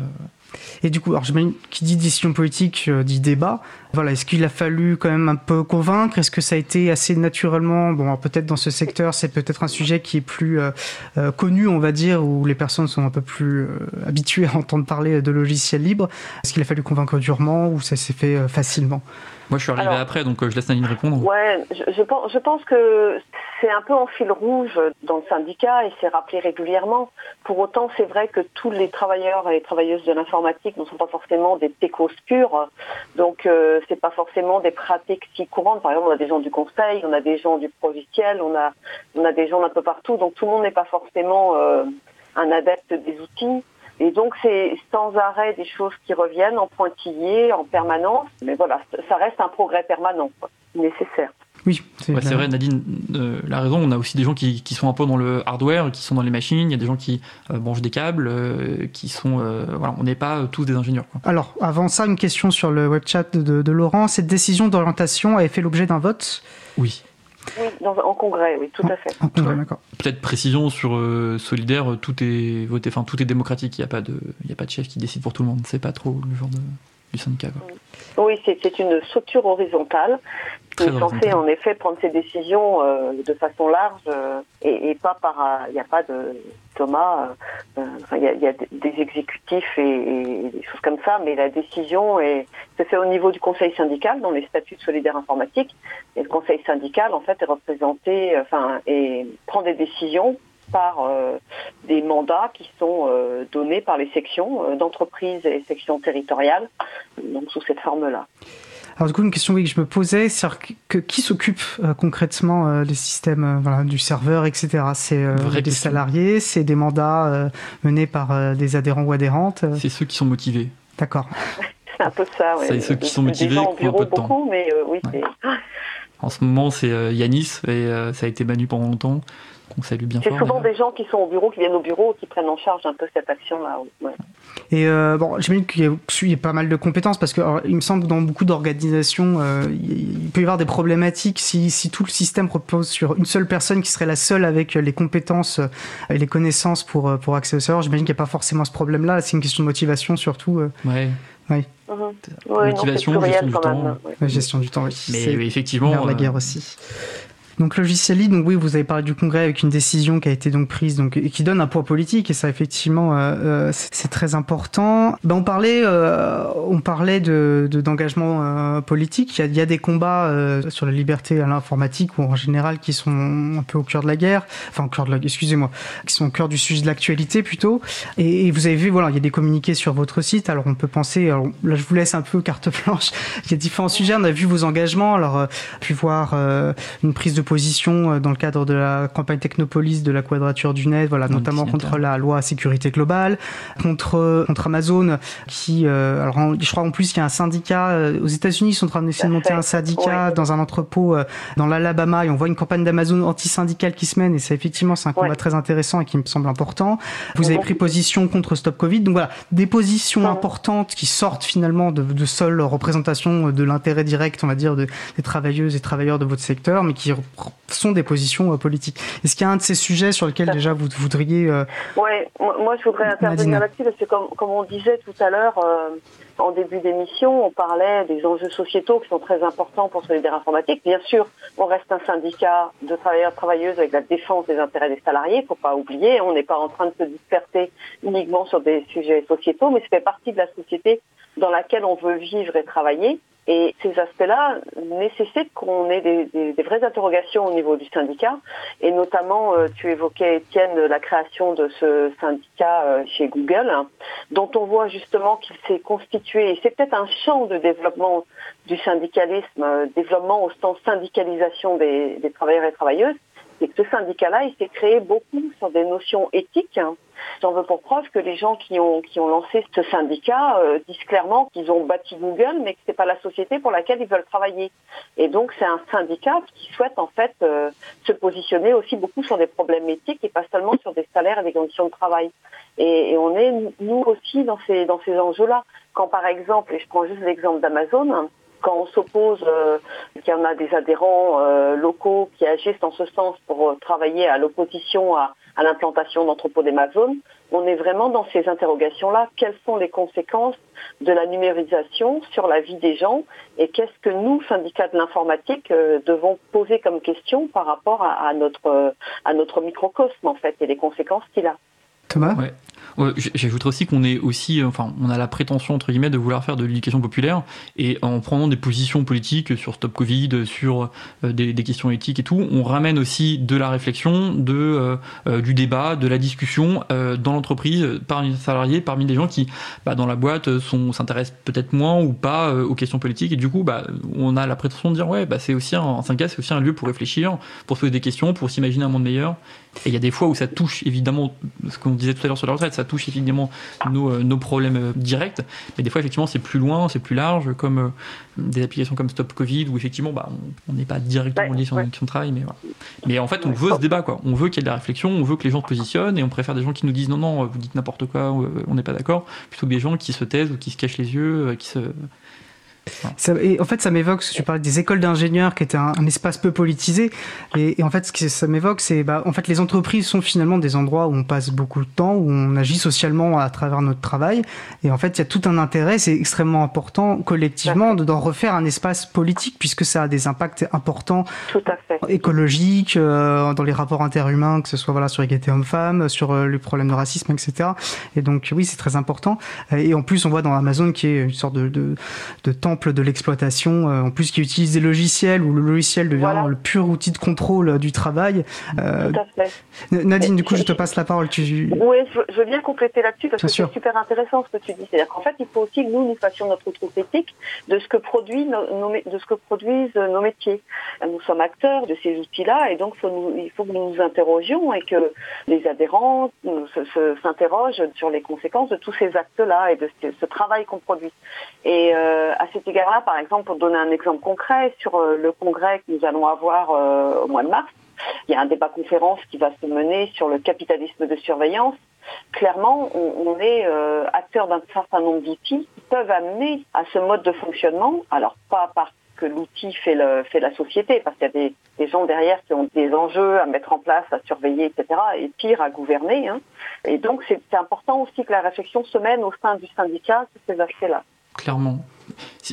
Et du coup, alors qui dit décision politique euh, dit débat. Voilà, est-ce qu'il a fallu quand même un peu convaincre? Est-ce que ça a été assez naturellement Bon, peut-être dans ce secteur, c'est peut-être un sujet qui est plus euh, euh, connu, on va dire, où les personnes sont un peu plus habituées à entendre parler de logiciels libres. Est-ce qu'il a fallu convaincre durement ou ça s'est fait facilement?
Moi, je suis arrivé après, donc je laisse Nadine répondre.
Ouais, je, pense, je pense que c'est un peu en fil rouge dans le syndicat et c'est rappelé régulièrement. Pour autant, c'est vrai que tous les travailleurs et les travailleuses de l'informatique ne sont pas forcément des techos purs, donc euh, c'est pas forcément des pratiques si courantes. Par exemple, on a des gens du conseil, on a des gens du logiciel, on a on a des gens d'un peu partout, donc tout le monde n'est pas forcément euh, un adepte des outils. Et donc c'est sans arrêt des choses qui reviennent en pointillé, en permanence. Mais voilà, ça reste un progrès permanent, nécessaire.
Oui,
c'est vrai, Nadine, euh, la raison. On a aussi des gens qui, qui, sont un peu dans le hardware, qui sont dans les machines. Il y a des gens qui euh, branchent des câbles, euh, qui sont. voilà, on n'est pas tous des ingénieurs.
Alors, avant ça, une question sur le web chat de, de Laurent. Cette décision d'orientation avait fait l'objet d'un vote?
Oui.
Oui, en congrès, oui, tout à fait.
Peut-être précision sur euh, Solidaire, tout est voté, enfin tout est démocratique. Il n'y a pas de, il a pas de chef qui décide pour tout le monde. C'est pas trop le genre de, du syndicat.
Oui, c'est une structure horizontale qui est censée en effet prendre ses décisions euh, de façon large euh, et, pas par. Il n'y a pas de Thomas. Il y, a, des exécutifs et, des choses comme ça, mais la décision est, se fait au niveau du conseil syndical dans les statuts de solidaire informatique. Et le conseil syndical, en fait, est représenté, enfin, et prend des décisions par euh, des mandats qui sont euh, donnés par les sections euh, d'entreprise et sections territoriales, donc sous cette forme-là.
Alors du coup, une question que je me posais, c'est que qui s'occupe concrètement des systèmes voilà, du serveur, etc. C'est des salariés, c'est des mandats menés par des adhérents ou adhérentes.
C'est ceux qui sont motivés.
D'accord.
c'est un peu ça. Ouais.
C'est ceux qui sont motivés, qui ont un peu de temps.
mais oui,
En ce moment, c'est Yanis et ça a été Manu pendant longtemps.
C'est souvent des gens qui sont au bureau, qui viennent au bureau, qui prennent en charge un peu cette action-là.
Et euh, bon, j'imagine qu'il y, a pas mal de compétences parce que il me semble que dans beaucoup d'organisations, euh, il peut y avoir des problématiques si, si, tout le système repose sur une seule personne qui serait la seule avec les compétences et les connaissances pour, pour accéder au serveur. J'imagine qu'il n'y a pas forcément ce problème-là. C'est une question de motivation surtout. Euh.
Ouais.
Oui.
Mhm. Motivation,
gestion du temps.
gestion du temps, oui.
Mais effectivement.
la guerre aussi. Donc logiciel libre, donc oui, vous avez parlé du congrès avec une décision qui a été donc prise, donc et qui donne un poids politique et ça effectivement euh, euh c'est très important. Ben on parlait, euh, on parlait de d'engagement euh, politique. Il y, a, il y, a, des combats euh, sur la liberté à l'informatique ou en général qui sont un peu au cœur de la guerre, enfin au cœur de la, excusez-moi, qui sont au cœur du sujet de l'actualité plutôt. Et, et, vous avez vu, voilà, il y a des communiqués sur votre site. Alors on peut penser, alors là je vous laisse un peu carte blanche. Il y a différents sujets. On a vu vos engagements. Alors puis voir une prise de position euh, dans le cadre de la campagne Technopolis de la Quadrature du Net, voilà, notamment contre la loi sécurité globale, contre contre Amazon, qui, euh, alors je crois en plus qu'il y a un syndicat euh, aux États-Unis, ils sont en train d'essayer de monter un syndicat dans un entrepôt dans l'Alabama, et on voit une campagne d'Amazon anti-syndicale qui se mène, et c'est effectivement c'est un combat très intéressant et qui me semble important. Vous avez pris position contre Stop Covid, donc voilà, des positions importantes qui sortent finalement de, de seule représentation de l'intérêt direct, on va dire, de, des travailleuses et travailleurs de votre secteur, mais qui sont des positions euh, politiques. Est-ce qu'il y a un de ces sujets sur lesquels déjà vous voudriez...
Euh, oui, moi je voudrais intervenir là-dessus parce que comme, comme, on disait tout à l'heure, euh, en début d'émission, on parlait des enjeux sociétaux qui sont très importants pour Solidaire Informatique. Bien sûr, on reste un syndicat de travailleurs travailleuses avec la défense des intérêts des salariés, faut pas oublier, on n'est pas en train de se disperser uniquement sur des sujets sociétaux, mais ça fait partie de la société dans laquelle on veut vivre et travailler. Et ces aspects-là nécessitent qu'on ait des, vraies interrogations au niveau du syndicat. Et notamment, euh, tu évoquais, Étienne, la création de ce syndicat euh, chez Google, hein, dont on voit justement qu'il s'est constitué, et c'est peut-être un champ de développement du syndicalisme, euh, développement au sens syndicalisation des travailleurs et travailleuses, c'est que ce syndicat-là, il s'est créé beaucoup sur des notions éthiques. J'en veux pour preuve que les gens qui ont qui ont lancé ce syndicat euh, disent clairement qu'ils ont bâti Google, mais que c'est pas la société pour laquelle ils veulent travailler. Et donc c'est un syndicat qui souhaite en fait euh, se positionner aussi beaucoup sur des problèmes éthiques et pas seulement sur des salaires et des conditions de travail. Et, et on est nous aussi dans ces dans ces enjeux-là. Quand par exemple, et je prends juste l'exemple d'Amazon, quand on s'oppose, euh, qu'il y en a des adhérents euh, locaux qui agissent en ce sens pour euh, travailler à l'opposition à, à l'implantation d'entrepôts d'Amazon, on est vraiment dans ces interrogations-là. Quelles sont les conséquences de la numérisation sur la vie des gens et qu'est-ce que nous, syndicats de l'informatique, devons poser comme question par rapport à, à notre, à notre microcosme en fait et les conséquences qu'il a?
Thomas?
Ouais. J'ajouterais aussi qu'on est aussi, enfin, on a la prétention entre guillemets de vouloir faire de l'éducation populaire et en prenant des positions politiques sur Stop Covid, sur euh, des, des, questions éthiques et tout, on ramène aussi de la réflexion, de euh, euh du débat, de la discussion euh, dans l'entreprise parmi les salariés, parmi des gens qui, bah, dans la boîte, sont s'intéressent peut-être moins ou pas aux questions politiques et du coup, bah, on a la prétention de dire ouais, bah, c'est aussi un, un syndicat, c'est aussi un lieu pour réfléchir, pour se poser des questions, pour s'imaginer un monde meilleur. Et il y a des fois où ça touche évidemment ce qu'on disait tout à l'heure sur la retraite, ça touche évidemment nos, euh, nos problèmes euh, directs, mais des fois effectivement c'est plus loin, c'est plus large, comme euh, des applications comme Stop Covid, où effectivement bah, on n'est pas directement lié sur ouais. son travail, mais voilà. Mais en fait on veut ce débat, quoi. on veut qu'il y ait de la réflexion, on veut que les gens se positionnent, et on préfère des gens qui nous disent non, non, vous dites n'importe quoi, on n'est pas d'accord, plutôt que des gens qui se taisent ou qui se cachent les yeux, qui se
ça, et en fait, ça m'évoque, tu parlais des écoles d'ingénieurs qui étaient un, un, espace peu politisé. Et, et en fait, ce que ça m'évoque, c'est bah, en fait, les entreprises sont finalement des endroits où on passe beaucoup de temps, où on agit socialement à travers notre travail. Et en fait, il y a tout un intérêt, c'est extrêmement important collectivement d'en refaire un espace politique, puisque ça a des impacts importants écologiques, euh, dans les rapports interhumains, que ce soit voilà, sur l'égalité homme-femme, sur euh, les problèmes de racisme, etc. Et donc, oui, c'est très important. Et en plus, on voit dans Amazon qui est une sorte de, de, de de l'exploitation, euh, en plus qui utilise des logiciels où le logiciel devient voilà. le pur outil de contrôle du travail.
Euh, Tout à fait.
Nadine, du coup, je te passe la parole. Tu...
Oui, je veux bien compléter là-dessus parce Bien que c'est super intéressant ce que tu dis. C'est-à-dire qu'en fait, il faut aussi que nous, nous fassions notre troupe éthique de ce que produit nos, nos, de ce que produisent nos métiers. Nous sommes acteurs de ces outils-là et donc faut nous, il faut que nous nous interrogions et que les adhérents s'interrogent sur les conséquences de tous ces actes-là et de ce, ce travail qu'on produit. Et euh, à cet égard-là, par exemple, pour donner un exemple concret, sur euh, le congrès que nous allons avoir euh, au mois de mars, il y a un débat conférence qui va se mener sur le capitalisme de surveillance. Clairement, on, est euh, acteur d'un certain nombre d'outils qui peuvent amener à ce mode de fonctionnement. Alors, pas parce que l'outil fait, la société, parce qu'il y a des, des, gens derrière qui ont des enjeux à mettre en place, à surveiller, etc., et pire, à gouverner. Hein. Et donc, c'est important aussi que la réflexion se mène au sein du syndicat sur ces aspects-là.
Clairement.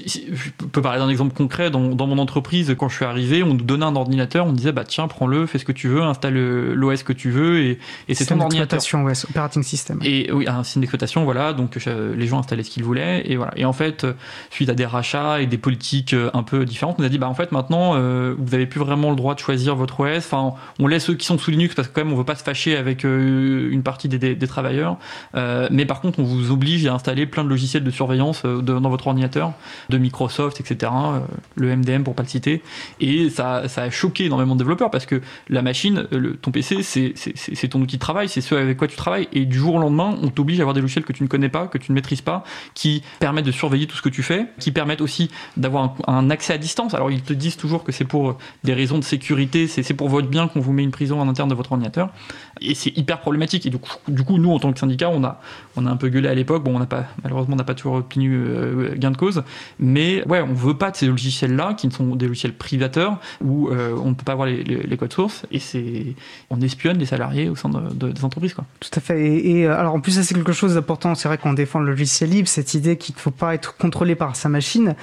Je peux parler d'un exemple concret. Dans, dans, mon entreprise, quand je suis arrivé, on nous donnait un ordinateur, on disait bah tiens, prends-le, fais ce que tu veux, installe l'OS que tu veux, et, et c'est ton ordinateur.
Ouais, operating system.
Et oui, un système d'exploitation, voilà. Donc euh, les gens installaient ce qu'ils voulaient, et voilà. Et en fait, suite à des rachats et des politiques euh, un peu différentes, on nous a dit bah en fait maintenant, euh, vous avez plus vraiment le droit de choisir votre OS. Enfin, on laisse ceux qui sont sous Linux parce que quand même, on veut pas se fâcher avec euh, une partie des, des, des travailleurs. mais par contre, on vous oblige à installer plein de logiciels de surveillance dans votre ordinateur de Microsoft, etc. Euh, le MDM pour pas le citer. Et ça, ça a choqué énormément de développeurs parce que la machine, le, ton PC, c'est ton outil de travail, c'est ce avec quoi tu travailles. Et du jour au lendemain, on t'oblige à avoir des logiciels que tu ne connais pas, que tu ne maîtrises pas, qui permettent de surveiller tout ce que tu fais, qui permettent aussi d'avoir un, accès à distance. Alors ils te disent toujours que c'est pour des raisons de sécurité, c'est pour votre bien qu'on vous met une prison en interne de votre ordinateur. Et c'est hyper problématique. Et du coup, du coup, nous, en tant que syndicat, on a, on a un peu gueulé à l'époque. Bon, on n'a pas, malheureusement, on n'a pas toujours obtenu euh, gain de cause. Mais ouais, on veut pas de ces logiciels-là qui sont des logiciels privateurs où euh, on ne peut pas avoir les, codes sources et c'est on espionne les salariés au sein de, de, des entreprises quoi.
Tout à fait. Et, et alors en plus c'est quelque chose d'important. C'est vrai qu'on défend le logiciel libre, cette idée qu'il ne faut pas être contrôlé par sa machine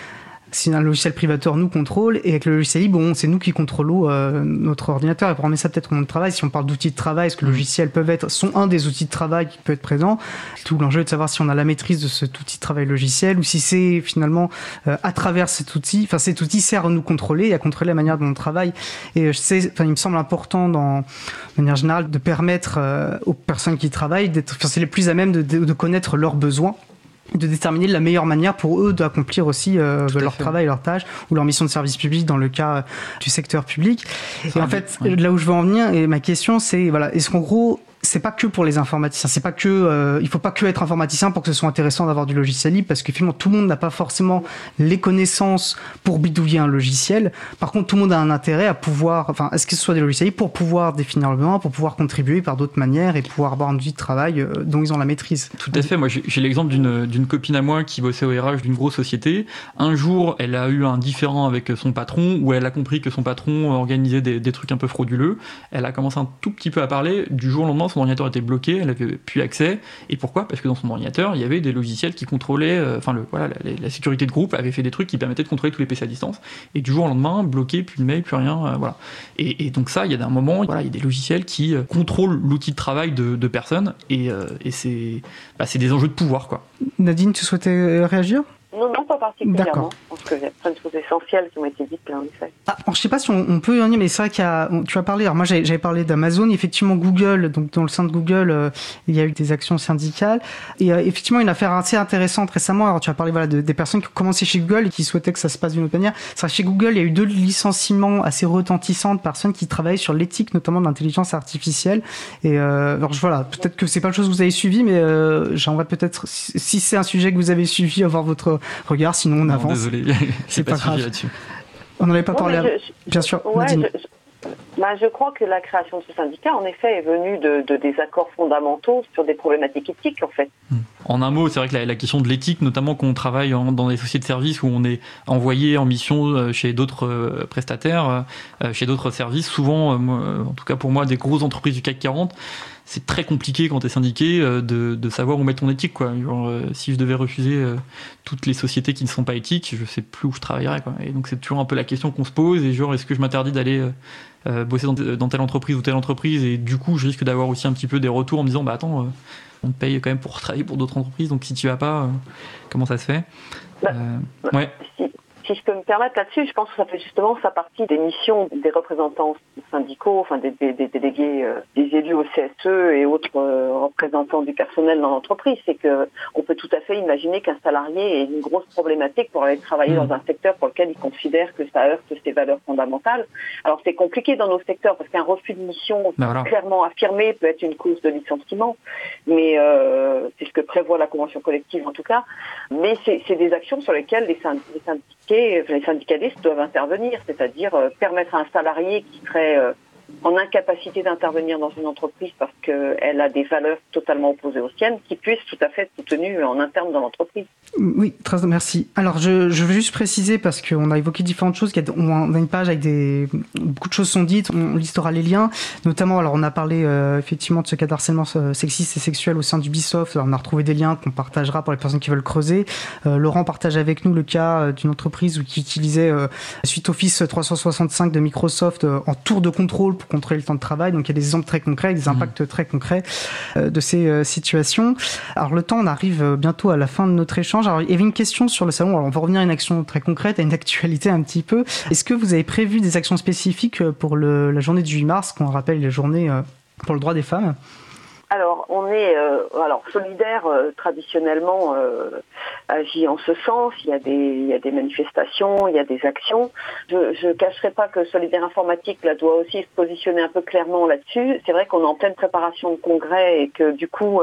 si un logiciel privateur nous contrôle et avec le logiciel libre, bon, c'est nous qui contrôlons euh, notre ordinateur. Et pour remettre ça peut-être au monde de travail, si on parle d'outils de travail, est-ce que les logiciels peuvent être, sont un des outils de travail qui peut être présent? Tout l'enjeu est de savoir si on a la maîtrise de cet outil de travail logiciel ou si c'est finalement euh, à travers cet outil, enfin cet outil sert à nous contrôler et à contrôler la manière dont on travaille. Et je sais, enfin, il me semble important, dans, de manière générale, de permettre euh, aux personnes qui travaillent d'être, enfin, c'est les plus à même de, de, de connaître leurs besoins de déterminer la meilleure manière pour eux d'accomplir aussi euh, leur fait. travail, leur tâche ou leur mission de service public dans le cas du secteur public. Et en fait, ouais. là où je veux en venir, et ma question, c'est voilà, est-ce qu'en gros, c'est pas que pour les informaticiens. C'est pas que, euh, il faut pas que être informaticien pour que ce soit intéressant d'avoir du logiciel libre, parce que finalement tout le monde n'a pas forcément les connaissances pour bidouiller un logiciel. Par contre, tout le monde a un intérêt à pouvoir, enfin, est-ce que ce soit des logiciels libres pour pouvoir définir le besoin, pour pouvoir contribuer par d'autres manières et pouvoir avoir un outil de travail euh, dont ils ont la maîtrise.
Tout à fait. Moi, j'ai l'exemple d'une copine à moi qui bossait au RH d'une grosse société. Un jour, elle a eu un différent avec son patron où elle a compris que son patron organisait des, des trucs un peu frauduleux. Elle a commencé un tout petit peu à parler. Du jour au lendemain, son ordinateur était bloqué, elle avait plus accès. Et pourquoi? Parce que dans son ordinateur, il y avait des logiciels qui contrôlaient, euh, enfin, voilà, la, sécurité de groupe avait fait des trucs qui permettaient de contrôler tous les PC à distance. Et du jour au lendemain, bloqué, plus de mail, plus rien, euh, voilà. Et, donc ça, il y a un moment, voilà, il y a des logiciels qui euh, contrôlent l'outil de travail de, personnes, et, et c'est bah, des enjeux de pouvoir, quoi.
Nadine, tu souhaitais réagir?
Non, non, pas particulièrement. Je pense qu'il y a plein de choses essentielles qui ont été dites là, en effet.
Ah, je sais pas si on, peut y en mais c'est vrai qu'il y a, tu as parlé, alors moi j'avais parlé d'Amazon, effectivement Google, donc dans le sein de Google, euh, il y a eu des actions syndicales, et euh, effectivement une affaire assez intéressante récemment, alors tu as parlé voilà, de, des personnes qui ont commencé chez Google et qui souhaitaient que ça se passe d'une autre manière. C'est vrai, chez Google, il y a eu deux licenciements assez retentissants de personnes qui travaillent sur l'éthique, notamment de l'intelligence artificielle, et euh, alors voilà, peut-être que c'est pas le chose que vous avez suivi, mais euh, j'aimerais peut-être, si c'est un sujet que vous avez suivi, avoir votre regard, sinon on avance.
Désolé,
c'est pas, grave. On n'en avait pas parlé. Bien sûr.
Bah, je, crois que la création de ce syndicat, en effet, est venue de, de désaccords fondamentaux sur des problématiques éthiques, en fait.
En un mot, c'est vrai que la, question de l'éthique, notamment quand on travaille dans des sociétés de services où on est envoyé en mission euh, chez d'autres euh, prestataires, euh, chez d'autres services, souvent, en tout cas pour moi, des grosses entreprises du CAC 40, c'est très compliqué quand tu es syndiqué euh, de, de, savoir où mettre ton éthique. Quoi. Genre, euh, si je devais refuser euh, toutes les sociétés qui ne sont pas éthiques, je sais plus où je travaillerais. Quoi. Et donc c'est toujours un peu la question qu'on se pose. Et genre, est-ce que je m'interdis d'aller bosser dans, telle entreprise ou telle entreprise Et du coup, je risque d'avoir aussi un petit peu des retours en me disant, bah attends, on te paye quand même pour travailler pour d'autres entreprises. Donc si tu vas pas, comment ça se fait?
Bah, ouais si je peux me permettre là-dessus, je pense que ça fait justement sa partie des missions des représentants syndicaux, enfin des, délégués, euh, des élus au CSE et autres euh, représentants du personnel dans l'entreprise. C'est que on peut tout à fait imaginer qu'un salarié ait une grosse problématique pour aller travailler mmh. dans un secteur pour lequel il considère que ça heurte ses valeurs fondamentales. Alors c'est compliqué dans nos secteurs parce qu'un refus de mission ben clairement affirmé peut être une cause de licenciement, mais euh, c'est ce que prévoit la convention collective en tout cas. Mais c'est des actions sur lesquelles les, syndicats les syndicalistes doivent intervenir, c'est-à-dire euh, permettre à un salarié qui serait euh, en incapacité d'intervenir dans une entreprise parce qu'elle a des valeurs totalement opposées aux siennes, qui puisse tout à fait être soutenue en interne dans l'entreprise.
Oui, très merci. Alors, je, veux juste préciser, parce qu'on a évoqué différentes choses, on a une page avec des... Beaucoup de choses sont dites, on listera les liens, notamment, alors on a parlé euh, effectivement de ce cas d'harcèlement euh, sexiste et sexuel au sein d'Ubisoft, on a retrouvé des liens qu'on partagera pour les personnes qui veulent creuser. Euh, Laurent partage avec nous le cas d'une entreprise qui utilisait suite Office 365 de Microsoft en tour de contrôle pour contrôler le temps de travail, donc il y a des exemples très concrets, des impacts très concrets de ces situations. Alors le temps, on arrive bientôt à la fin de notre échange. Alors, il y avait une question sur le salon. Alors, on va revenir à une action très concrète, à une actualité un petit peu. Est-ce que vous avez prévu des actions spécifiques pour la journée du 8 mars, qu'on rappelle la journée euh, pour le droit des femmes?
Alors, on est euh, alors solidaire euh, traditionnellement euh, agit en ce sens. Il y a des manifestations, il y a des actions. Je ne cacherai pas que solidaire informatique là doit aussi se positionner un peu clairement là-dessus. C'est vrai qu'on est en pleine préparation de congrès et que du coup,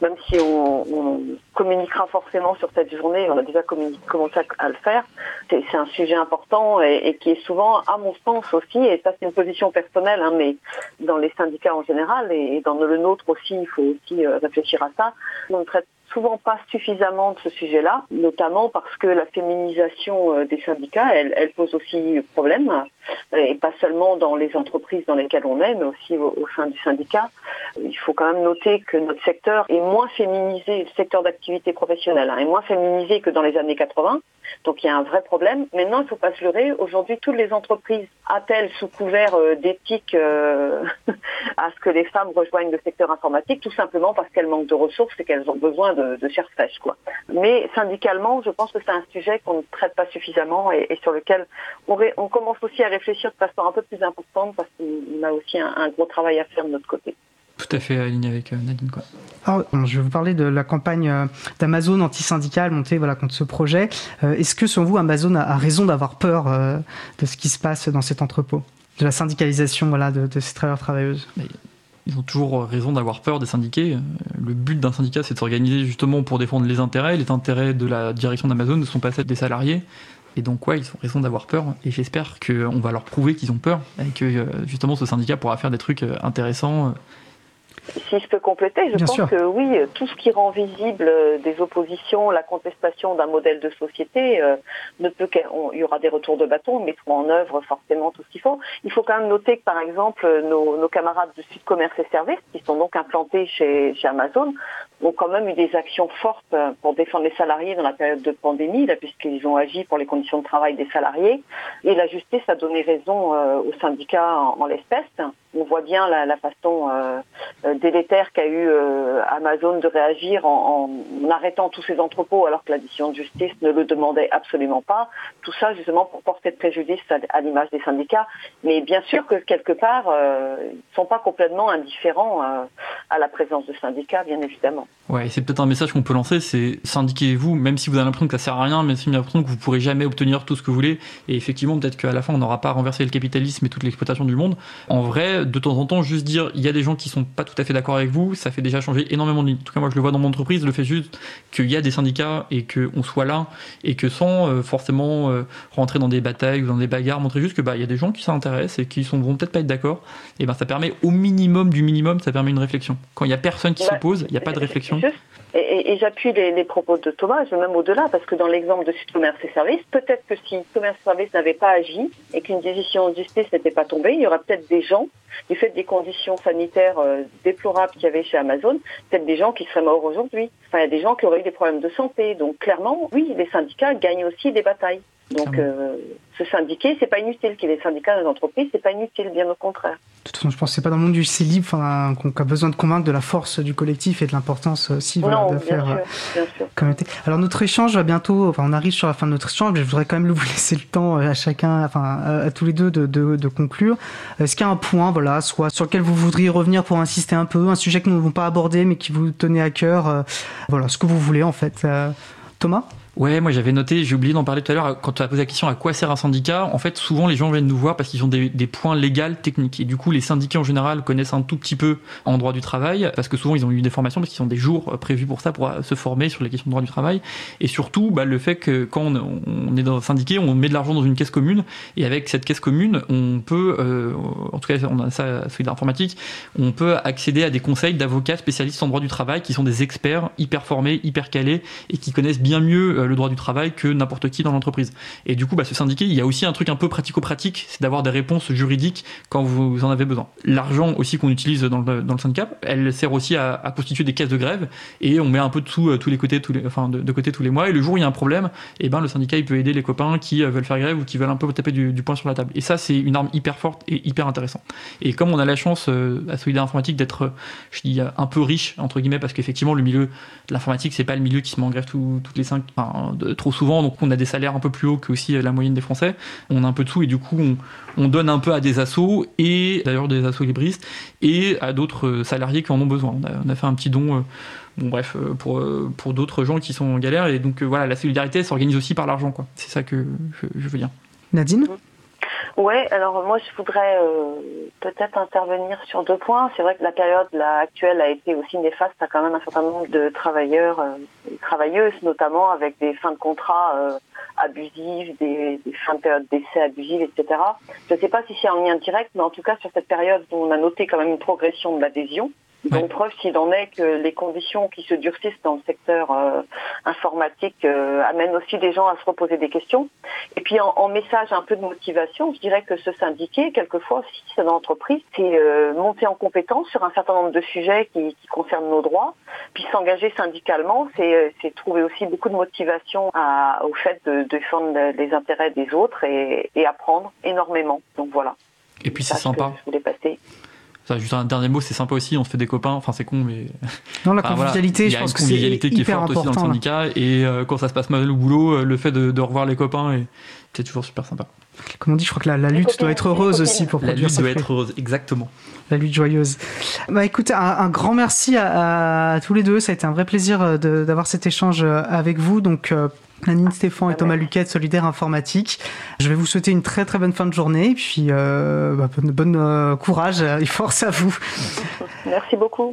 même si on, communiquera forcément sur cette journée, on a déjà commencé à, le faire. C'est un sujet important et, qui est souvent, à mon sens aussi, et ça c'est une position personnelle, hein, mais dans les syndicats en général et, dans le nôtre aussi, il faut aussi euh, réfléchir à ça. Souvent pas suffisamment de ce sujet-là, notamment parce que la féminisation euh, des syndicats, elle, pose aussi problème, et pas seulement dans les entreprises dans lesquelles on est, mais aussi au, sein du syndicat. Il faut quand même noter que notre secteur est moins féminisé, le secteur d'activité professionnelle hein, est moins féminisé que dans les années 80. Donc il y a un vrai problème. Maintenant, il ne faut pas se leurrer. Aujourd'hui, toutes les entreprises appellent sous couvert euh, d'éthique euh, à ce que les femmes rejoignent le secteur informatique, tout simplement parce qu'elles manquent de ressources et qu'elles ont besoin de, de chair fraîche. Quoi. Mais syndicalement, je pense que c'est un sujet qu'on ne traite pas suffisamment et, sur lequel on, on, commence aussi à réfléchir de façon un peu plus importante parce qu'on a aussi un gros travail à faire de notre côté
tout à fait aligné avec euh, Nadine. Quoi.
Alors, je vais vous parler de la campagne euh, d'Amazon anti-syndicale montée voilà, contre ce projet. Euh, est-ce que, selon vous, Amazon a, raison d'avoir peur de ce qui se passe dans cet entrepôt? De la syndicalisation voilà, de, de ces travailleurs travailleuses?
Ils ont toujours raison d'avoir peur des syndiqués. Le but d'un syndicat, c'est de s'organiser justement pour défendre les intérêts. Les intérêts de la direction d'Amazon ne sont pas ceux des salariés. Et donc, ouais, ils ont raison d'avoir peur. Et j'espère qu'on va leur prouver qu'ils ont peur et que euh, justement ce syndicat pourra faire des trucs euh, intéressants
si je peux compléter, je pense que oui, tout ce qui rend visible euh, des oppositions, la contestation d'un modèle de société, euh, ne peut il y aura des retours de bâton, mais mettront en œuvre forcément tout ce qu'il faut. Il faut quand même noter que par exemple nos, camarades de Sud Commerce et Services, qui sont donc implantés chez, chez Amazon, ont quand même eu des actions fortes euh, pour défendre les salariés dans la période de pandémie, puisqu'ils ont agi pour les conditions de travail des salariés. Et la justice a donné raison aux syndicats en, l'espèce. On voit bien la, façon délétère qu'a eu euh, Amazon de réagir en, arrêtant tous ces entrepôts alors que la décision de justice ne le demandait absolument pas. Tout ça justement pour porter préjudice à, l'image des syndicats. Mais bien sûr que quelque part, euh, ils ne sont pas complètement indifférents euh, à la présence de syndicats, bien évidemment.
Ouais, c'est peut-être un message qu'on peut lancer, c'est syndiquez-vous, même si vous avez l'impression que ça sert à rien, même si vous avez l'impression que vous pourrez jamais obtenir tout ce que vous voulez. Et effectivement, peut-être qu'à la fin, on n'aura pas renversé le capitalisme et toute l'exploitation du monde. En vrai, de temps en temps, juste dire, il y a des gens qui sont pas tout à fait d'accord avec vous, ça fait déjà changer énormément de En tout cas, moi, je le vois dans mon entreprise, le fait juste qu'il y a des syndicats et qu'on soit là et que sans euh, forcément euh, rentrer dans des batailles ou dans des bagarres, montrer juste que bah il y a des gens qui s'intéressent et qui sont vont peut-être pas être d'accord. Et ben ça permet au minimum du minimum, ça permet une réflexion. Quand il y a personne qui s'oppose, il n'y a pas de réflexion.
Et, j'appuie les, propos de Thomas, je vais même au-delà, parce que dans l'exemple de Sud Commerce et Services, peut-être que si Commerce et Services n'avait pas agi et qu'une décision de justice n'était pas tombée, il y aura peut-être des gens, du fait des conditions sanitaires euh, déplorables qu'il y avait chez Amazon, peut-être des gens qui seraient morts aujourd'hui. Enfin, il y a des gens qui auraient eu des problèmes de santé. Donc clairement, oui, les syndicats gagnent aussi des batailles. Donc, euh, se syndiquer, c'est pas inutile. Qu'il y ait des syndicats dans les entreprises, c'est pas inutile, bien au contraire.
De toute façon, je pense que c'est pas dans le monde du C libre qu'on a besoin de convaincre de la force du collectif et de l'importance aussi de faire communauté. Alors, notre échange va bientôt, enfin, on arrive sur la fin de notre échange, mais je voudrais quand même vous laisser le temps euh, à chacun, enfin, à tous les deux de, de, de conclure. Est-ce qu'il y a un point, voilà, soit sur lequel vous voudriez revenir pour insister un peu, un sujet que nous n'avons pas abordé, mais qui vous tenait à cœur, euh, voilà, ce que vous voulez, en fait. Thomas?
Ouais, moi j'avais noté, j'ai oublié d'en parler tout à l'heure, quand tu as posé la question à quoi sert un syndicat, en fait souvent les gens viennent nous voir parce qu'ils ont des, points légaux, techniques. Et du coup les syndicats en général connaissent un tout petit peu en droit du travail, parce que souvent ils ont eu des formations, parce qu'ils ont des jours prévus pour ça, pour se former sur les questions de droit du travail. Et surtout bah, le fait que quand on, est dans un syndicat, on met de l'argent dans une caisse commune, et avec cette caisse commune, on peut, euh, en tout cas on a ça celui d'informatique, on peut accéder à des conseils d'avocats spécialistes en droit du travail qui sont des experts hyper formés, hyper calés, et qui connaissent bien mieux euh, le droit du travail que n'importe qui dans l'entreprise. Et du coup, bah, ce syndiqué, il y a aussi un truc un peu pratico-pratique, c'est d'avoir des réponses juridiques quand vous en avez besoin. L'argent aussi qu'on utilise dans le, dans le syndicat, elle sert aussi à, constituer des caisses de grève et on met un peu de sous euh, tous les côtés, tous les, enfin de, côté tous les mois. Et le jour où il y a un problème, eh ben le syndicat il peut aider les copains qui euh, veulent faire grève ou qui veulent un peu taper du, poing sur la table. Et ça, c'est une arme hyper forte et hyper intéressante. Et comme on a la chance à Solidaire Informatique d'être, je dis un peu riche entre guillemets, parce qu'effectivement le milieu de l'informatique c'est pas le milieu qui se met en grève toutes les cinq, trop souvent, donc on a des salaires un peu plus hauts que aussi la moyenne des Français. On a un peu de sous et du coup on, donne un peu à des assos et d'ailleurs des assos libristes et à d'autres salariés qui en ont besoin. On a, fait un petit don. Euh, bref, euh, pour, euh, pour d'autres gens qui sont en galère. Et donc, voilà, la solidarité s'organise aussi par l'argent. C'est ça que je, veux dire.
Nadine?
Ouais, alors moi je voudrais peut-être intervenir sur deux points. C'est vrai que la période actuelle a été aussi néfaste à quand même un certain nombre de travailleurs et travailleuses, notamment avec des fins de contrat euh, abusives, des, des, fins de période d'essai abusives, etc. Je ne sais pas si c'est un lien direct, mais en tout cas sur cette période on a noté quand même une progression de l'adhésion, donc preuve s'il en est que les conditions qui se durcissent dans le secteur euh, informatique euh, amènent aussi des gens à se reposer des questions. Et puis en, message un peu de motivation, je dirais que se syndiquer, quelquefois aussi c'est dans l'entreprise, c'est euh, monter en compétence sur un certain nombre de sujets qui, qui concernent nos droits. Puis s'engager syndicalement, c'est trouver aussi beaucoup de motivation à, au fait de, défendre les intérêts des autres et, et apprendre énormément. Donc voilà.
Et puis c'est sympa.
je voulais passer.
Juste un dernier mot, c'est sympa aussi, on se fait des copains, enfin c'est con, mais.
Non, la convivialité, je pense que c'est. Il y a une convivialité qui est forte aussi dans le
syndicat, et euh, quand ça se passe mal au boulot, euh, le fait de, revoir les copains, c'est toujours super sympa.
Comme on dit, je crois que la, lutte doit être heureuse aussi pour
produire La lutte doit être heureuse, exactement.
La lutte joyeuse. Bah écoutez, un, grand merci à, tous les deux, ça a été un vrai plaisir euh, d'avoir cet échange avec vous, donc Nanine Stéphane et Thomas Luquet de Solidaire Informatique. Je vais vous souhaiter une très très bonne fin de journée et puis euh, bah, bonne, bonne euh, courage et force à vous.
Merci beaucoup.